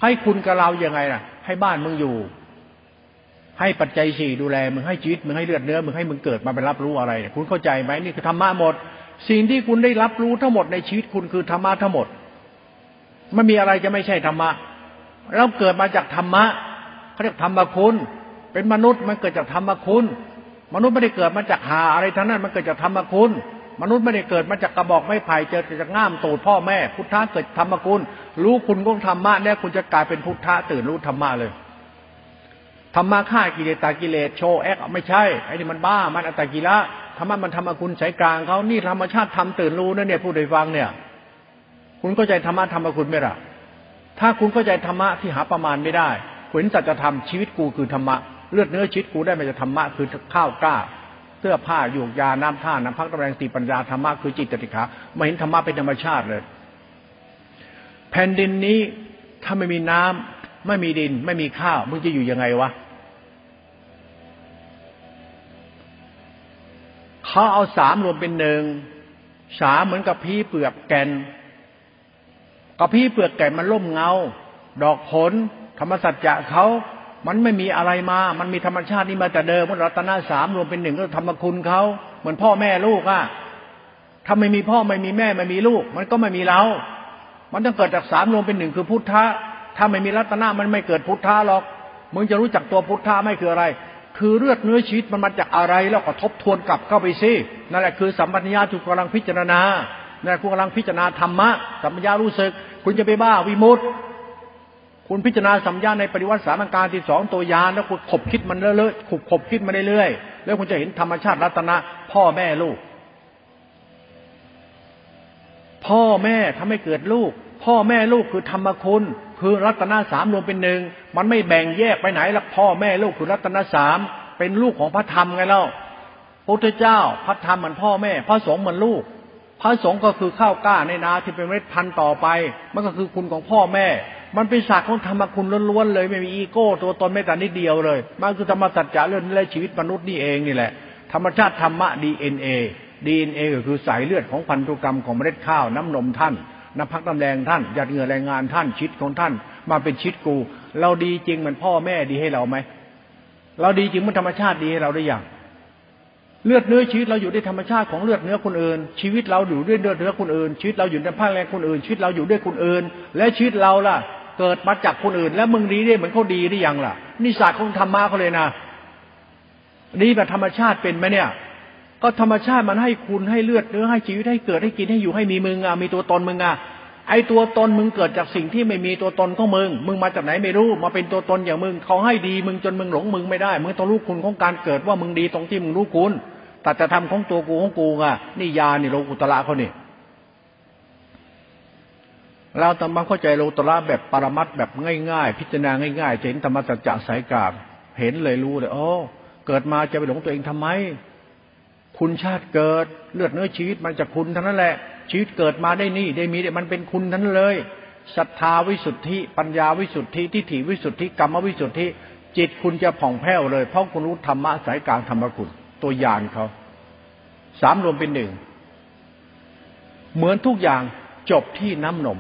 ให้คุณกับเราอย่างไงล่ะ ให้บ้านมึงอยู่ ให้ปัจจัยสี่ดูแลมึงให้ชีวิตมึงให้เลือดเนื้อมึงให้มึงเกิดมาเป็นรับรู้อะไรคุณเข้าใจไหมนี่คือธรรมะหมด สิ่งที่คุณได้รับรู้ทั้งหมดในชีวิตคุณคือธรรมะทั้งหมด ไม่มีอะไรจะไม่ใช่ธรรมะ เราเกิดมาจากธรรมะเขาเรียกธรรมคุณ เป็นมนุษย์มันเกิดจากธรรมคุณ มนุษย์ไม่ได้เกิดมาจากหาอะไรทั้งนั้น มันเกิดจากธรรมคุณ มนุษย์ไม่ได้เกิดมาจากกระบอกไม้ไผ่เจอจากง่ามตูดพ่อแม่ พุทธะเกิดธรรมคุณ รู้คุณของธรรมะเนี่ยคุณจะกลายเป็นพุทธะตื่นรู้ธรรมะเลยธรรมะฆ่ากิเลสตากิเลสโชแอกไม่ใช่ไอ้นี่มันบ้ามันอัตตกิละธรรมะมันธรรมคุณสายกลางเขานี่ธรรมชาติทำตื่นรู้นั่นเนี่ยผู้ใดฟังเนี่ย คุณเข้าใจธรรมะธรรมคุณไหมล่ะ ถ้าคุณเข้าใจธรรมะที่หาประมาณไม่ได้คุณสัจธรรมชีวิตกูคือธรรมะเลือดเนื้อชีวิตกูได้มาจากธรรมะคือข้าวกล้าเสื้อผ้าหยูกยาน้ำท่าน้ำพักตะแรงตีปัญญาธรรมะคือจิตติขาไม่เห็นธรรมะเป็นธรรมชาติเลย แผ่นดินนี้ถ้าไม่มีน้ำไม่มีดิน ไม่มีข้าวมึงจะอยู่ยังไงวะเขาเอาสามรวมเป็นหนึ่งสามเหมือนกับพีเปลือกแก่น กระพี้เปลือกแก่มันล่มเงา ดอกผล ธรรมสัจจะเขามันไม่มีอะไรมา มันมีธรรมชาตินี้มาแต่เดิมมันรัตนาสามรวมเป็นหนึ่งก็ธรรมคุณเขาเหมือนพ่อแม่ลูกอะถ้าไม่มีพ่อไม่มีแม่ไม่มีลูก มันก็ไม่มีเรา มันต้องเกิดจากสามรวมเป็นหนึ่งคือพุทธะ ถ้าไม่มีรัตนามันไม่เกิดพุทธะหรอก มึงจะรู้จักตัวพุทธะไม่คืออะไร คือเลือดเนื้อชีวิตมันมาจากอะไรแล้วก็ทบทวนกลับเข้าไปสิ นั่นแหละคือสัมปัญญาทุกกำลังพิจารณา นั่คุณกำลังพิจารณาธรรมะสัมปญารู้สึก คุณจะไปบ้าวิมุตต์คุณพิจารณาสัมยาในปริวัติสามการที่สองตัวยานแล้วคุณขบคิดมันเรื่อยๆขบขบคิดมาเรื่อยๆแล้วคุณจะเห็นธรรมชาติรัตนะพ่อแม่ลูก พ่อแม่ทำให้เกิดลูก พ่อแม่ลูกคือธรรมคุณ คือรัตนะสามรวมเป็นหนึ่งมันไม่แบ่งแยกไปไหนละพ่อแม่ลูกคือรัตนะสามเป็นลูกของพระธรรมไงเล่าพระพุทธเจ้าพระธรรมเหมือนพ่อแม่พระสงฆ์เหมือนลูก พระสงฆ์ก็คือข้าวกล้าในนาที่เป็นเมล็ดพันธุ์ต่อไป มันก็คือคุณของพ่อแม่ มันเป็นศาสตร์ของธรรมคุณล้วนๆเลย ไม่มีอีโก้ตัวตนไม่แต่นิดเดียวเลย มันคือธรรมสัจจะเรื่องในชีวิตมนุษย์นี่เองนี่แหละ ธรรมชาติธรรมะดีเอ็นเอดีเอ็นเอก็คือสายเลือดของพันธุกรรมของเมล็ดข้าวน้ำนมท่านน้ำพักน้ำแรงท่านหยาดเหงื่อแรงงานท่านชิดของท่าน มาเป็นชิดกู เราดีจริงเหมือนพ่อแม่ดีให้เราไหมเราดีจริงมันธรรมชาติดีให้เราได้อย่าง เลือดเนื้อชีวิตเราอยู่ด้วยธรรมชาติของเลือดเนื้อคนอื่น ชีวิตเราอยู่ด้วยเลือดเนื้อคนอื่น ชีวิตเราอยู่ในภาคแรงคนอื่น ชีวิตเราอยู่ด้วยคนอื่น และชีวิตเราล่ะ เกิดมาจากคนอื่น แล้วมึงดีได้เหมือนเขาดีได้ยังล่ะนี่ศาสตร์ของธรรมะเขาเลยนะนี่แบบธรรมชาติเป็นไหมเนี่ย ก็ธรรมชาติมันให้คุณให้เลือดเนื้อให้ชีวิตให้เกิดให้กินให้อยู่ให้มีมึงอะมีตัวตนมึงอะไอตัวตนมึงเกิดจากสิ่งที่ไม่มีตัวตนของมึง มึงมาจากไหนไม่รู้ มาเป็นตัวตนอย่างมึงเขาให้ดีมึงจนมึงหลงมึงไม่ได้ มึงต้องรู้คุณของการเกิดว่ามึงดีตรงที่มึงรู้คุณ ตัดธรรมของตัวกูของกูไงนี่ยานี่โลกุตละเขานี่เราตมาเข้าใจโลกุตละแบบปรมัตแบบง่าย ๆ พิจารณาง่ายๆจะเห็นธรรมสัจจะสายกาบเห็นเลยรู้เลยโอ้เกิดมาจะไปหลงตัวเองทำไม คุณชาติเกิดเลือดเนื้อชีวิตมันจะคุณทั้งนั้นแหละ ชีวิตเกิดมาได้นี่ได้มีได้มันเป็นคุณทั้งนั้นเลยศรัทธาวิสุทธิ ปัญญาวิสุทธิทิฏฐิวิสุทธิกรรมวิสุทธิ จิตคุณจะผ่องแผ้วเลย เพราะคุณรู้ธรรมะสายกลางธรรมคุณ ตัวอย่านเขาสามรวมเป็นหนึ่ง เหมือนทุกอย่างจบที่น้ำนม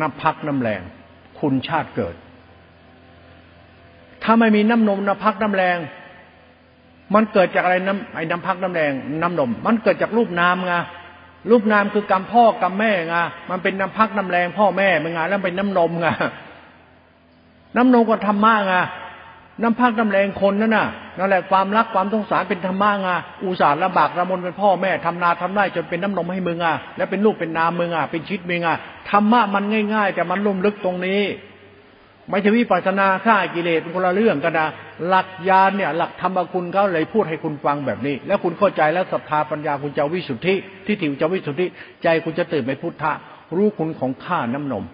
น้ำพักน้ำแรง คุณชาติเกิด ถ้าไม่มีน้ำนมน้ำพักน้ำแรง มันเกิดจากอะไรน้ำไอ้น้ำพักน้ำแรงน้ำนม มันเกิดจากรูปนามไงรูปนามคือกรรมพ่อกรรมแม่ไงมันเป็นน้ำพักน้ำแรง พ่อแม่มึงไงแล้วเป็นน้ำนมไงน้ำนมก็ธรรมะไง น้ำพักน้ำแรงคนนั่นน่ะนั่นแหละความรักความสงสารเป็นธรรมะไงอุตส่าห์ลำบากระมนเป็นพ่อแม่ทำนาทำไร่จนเป็นน้ำนมให้มึงอะแล้วเป็นลูกเป็นนามมึงอะเป็นชิดมึงอะธรรมะมันง่าย ๆ แต่มันลุ่มลึกตรงนี้ ไม่ใช่วิปัสสนาฆ่ากิเลสเป็นคนละเรื่องกันนะหลักญาณเนี่ย หลักธรรมคุณเขาเลยพูดให้คุณฟังแบบนี้ แล้วคุณเข้าใจแล้วศรัทธาปัญญาคุณจะวิสุทธิที่ถิวจะวิสุทธิใจคุณจะตื่นไปพุทธะรู้คุณของข้าน้ำนม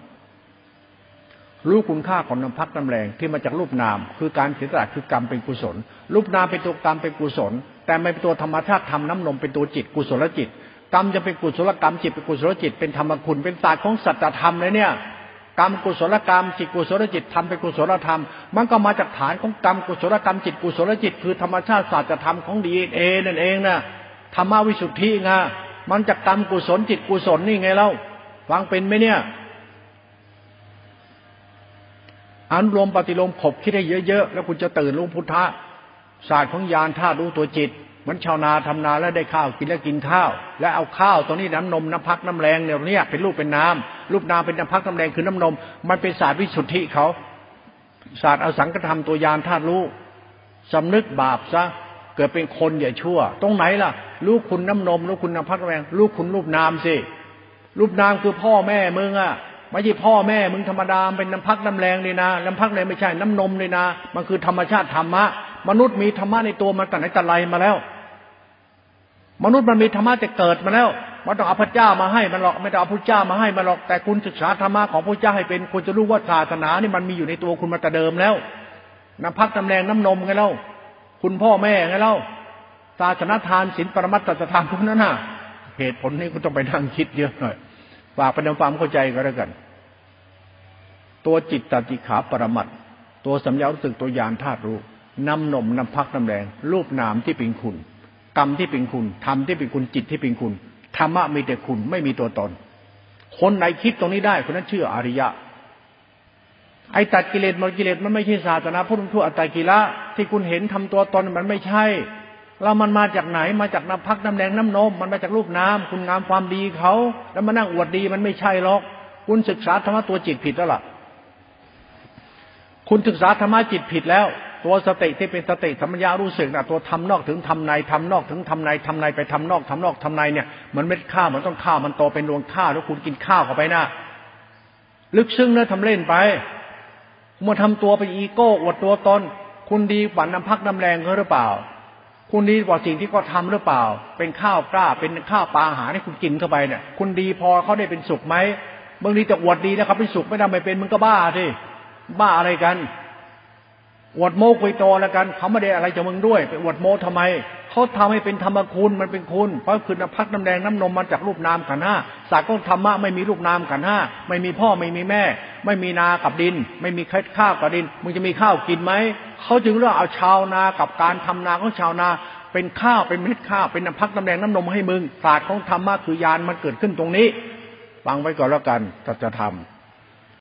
รู้คุณค่าของน้ำพักน้ำแรงที่มาจากรูปนาม คือการเสียสละคือกรรมเป็นกุศล รูปนามเป็นตัวกรรมเป็นกุศล แต่ไม่เป็นตัวธรรมชาติทำน้ำนมเป็นตัวจิตกุศลจิต กรรมจะเป็นกุศลกรรมจิตเป็นกุศลจิต เป็นธรรมคุณเป็นศาสตร์ของสัจธรรมเลยเนี่ยกรรมกุศลกรรมจิตกุศลจิตทำเป็นกุศลธรรม มันก็มาจากฐานของกรรมกุศลกรรมจิตกุศลจิต คือธรรมชาติศาสตร์ธรรมของดีเอนั่นเองนะธรรมวิสุทธิไงมันจากกรรมกุศลจิตกุศลนี่ไงเล่าฟังเป็นไหมเนี่ย อันุโลมปฏิลมขบคิดให้เยอะๆ แล้วคุณจะตื่นรู้พุทธะศาสตร์ของยานธาตุรู้ตัวจิตเหมือนชาวนาทำนาแล้วได้ข้าวกินแล้วกินข้าว แล้วเอาข้าวตัวนี้น้ำนมน้ำพักน้ำแรงเนี่ยเนี่ยเป็นรูปเป็นน้ำรูปน้ำเป็นน้ำพักน้ำแรงคือน้ำนม มันเป็นศาสตร์วิสุทธิเขาศาสตร์อสังกธรรมตัวยานธาตุรู้สำนึกบาปซะเกิดเป็นคนอย่าชั่ว ตรงไหนล่ะรู้คุณน้ำนมรู้คุณน้ำพักน้ำแรงรู้คุณรูปนามสิรูปนามคือพ่อแม่มึงอะ ไม่ใช่พ่อแม่มึงธรรมดาเป็นน้ำพักน้ำแรงเลยนะน้ำพักแรงไม่ใช่น้ำนมเลยนะ มันคือธรรมชาติธรรมะ มนุษย์มีธรรมะในตัวมันแต่ไหนแต่ไรมาแล้ว มนุษย์มันมีธรรมะจะเกิดมาแล้วมันต้องเอาพระเจ้ามาให้มันหรอกไม่ต้องเอาพระเจ้ามาให้มันหรอกแต่คุณศึกษาธรรมะของพระเจ้าให้เป็นคุณจะรู้ว่าศาสนานี่มันมีอยู่ในตัวคุณมาแต่เดิมแล้วน้ำพักน้ำแรงน้ำนมไงเล่าคุณพ่อแม่ไงเล่าศาสนาทานศีลปรมัตตธรรมพวกนั้นน่ะ เหตุผลนี้คุณต้องไปนั่งคิดเยอะหน่อย ฝากเป็นความเข้าใจก็แล้วกัน ตัวจิตตติขาปรมัตตัวสัญญารู้สึกตัวยานธาตุรู้น้ำนมน้ำพักน้ำแรงรูปนามที่เป็นคุณ กรรมที่เป็นคุณธรรมที่เป็นคุณจิตที่เป็นคุณธรรมะมีแต่คุณไม่มีตัวตน คนไหนคิดตรงนี้ได้คนนั้นเชื่ออริยะไอ้ตัดกิเลสมดกิเลสมันไม่ใช่ศาสนาพุทธทั่วอัตตกิละที่คุณเห็นทำตัวตนมันไม่ใช่ เรามันมาจากไหนมาจากน้ำพักน้ำแดงน้ำนม มันมาจากรูปน้ำคุณงามความดีเขา แล้วมานั่งอวดดีมันไม่ใช่หรอก คุณศึกษาธรรมะตัวจิตผิดแล้วล่ะ คุณศึกษาธรรมะจิตผิดแล้ว ตัวสติที่เป็นสติธรรมยารู้สึกนะตัวทำนอกถึงทำในทำนอกถึงทำในทำในไปทำนอกทำนอกทำในเนี่ยมันเม็ดข้าวมันต้องข้าวมันโตเป็นรวงข้าวแล้วคุณกินข้าวเข้าไปนะลึกซึ้งเนะทำเล่นไปมาทำตัวไปอีโก้อวดตัวตนคุณดีฝันน้ำพักน้ำแรงเขาหรือเปล่า คุณดีกว่าสิ่งที่เขาทาหรือเปล่า เป็นข้าวกล้า เป็นข้าวปลาอาหารให้คุณกินเข้าไปเนี่ย คุณดีพอเขาได้เป็นสุขไหมบางทีจะอวดดีนะครับเป็นสุขไม่ได้ไม่เป็นมึงก็บ้าสิบ้าอะไรกันอวดโม้คุยโตแล้วกันเขาไม่ได้อะไรจากมึงด้วยไปอวดโม้ทำไมเขาทำให้เป็นธรรมคุณมันเป็นคุณ เพราะคือน้ำพักน้ำแดงน้ำนมมันจากรูปนามขันห้าศาสตร์ของธรรมะไม่มีรูปนามขันห้าไม่มีพ่อไม่มีแม่ ไม่มีนากับดิน ไม่มีข้าวกับดิน มึงจะมีข้าวกินไหม เขาจึงเลือกเอาชาวนากับการทำนาของชาวนา เป็นข้าวเป็นเม็ดข้าวเป็นน้ำพักน้ำแดงน้ำนมให้มึงศาสตร์ของธรรมะคือยานมันเกิดขึ้นตรงนี้ ฟังไว้ก่อนแล้วกันจะจะทำ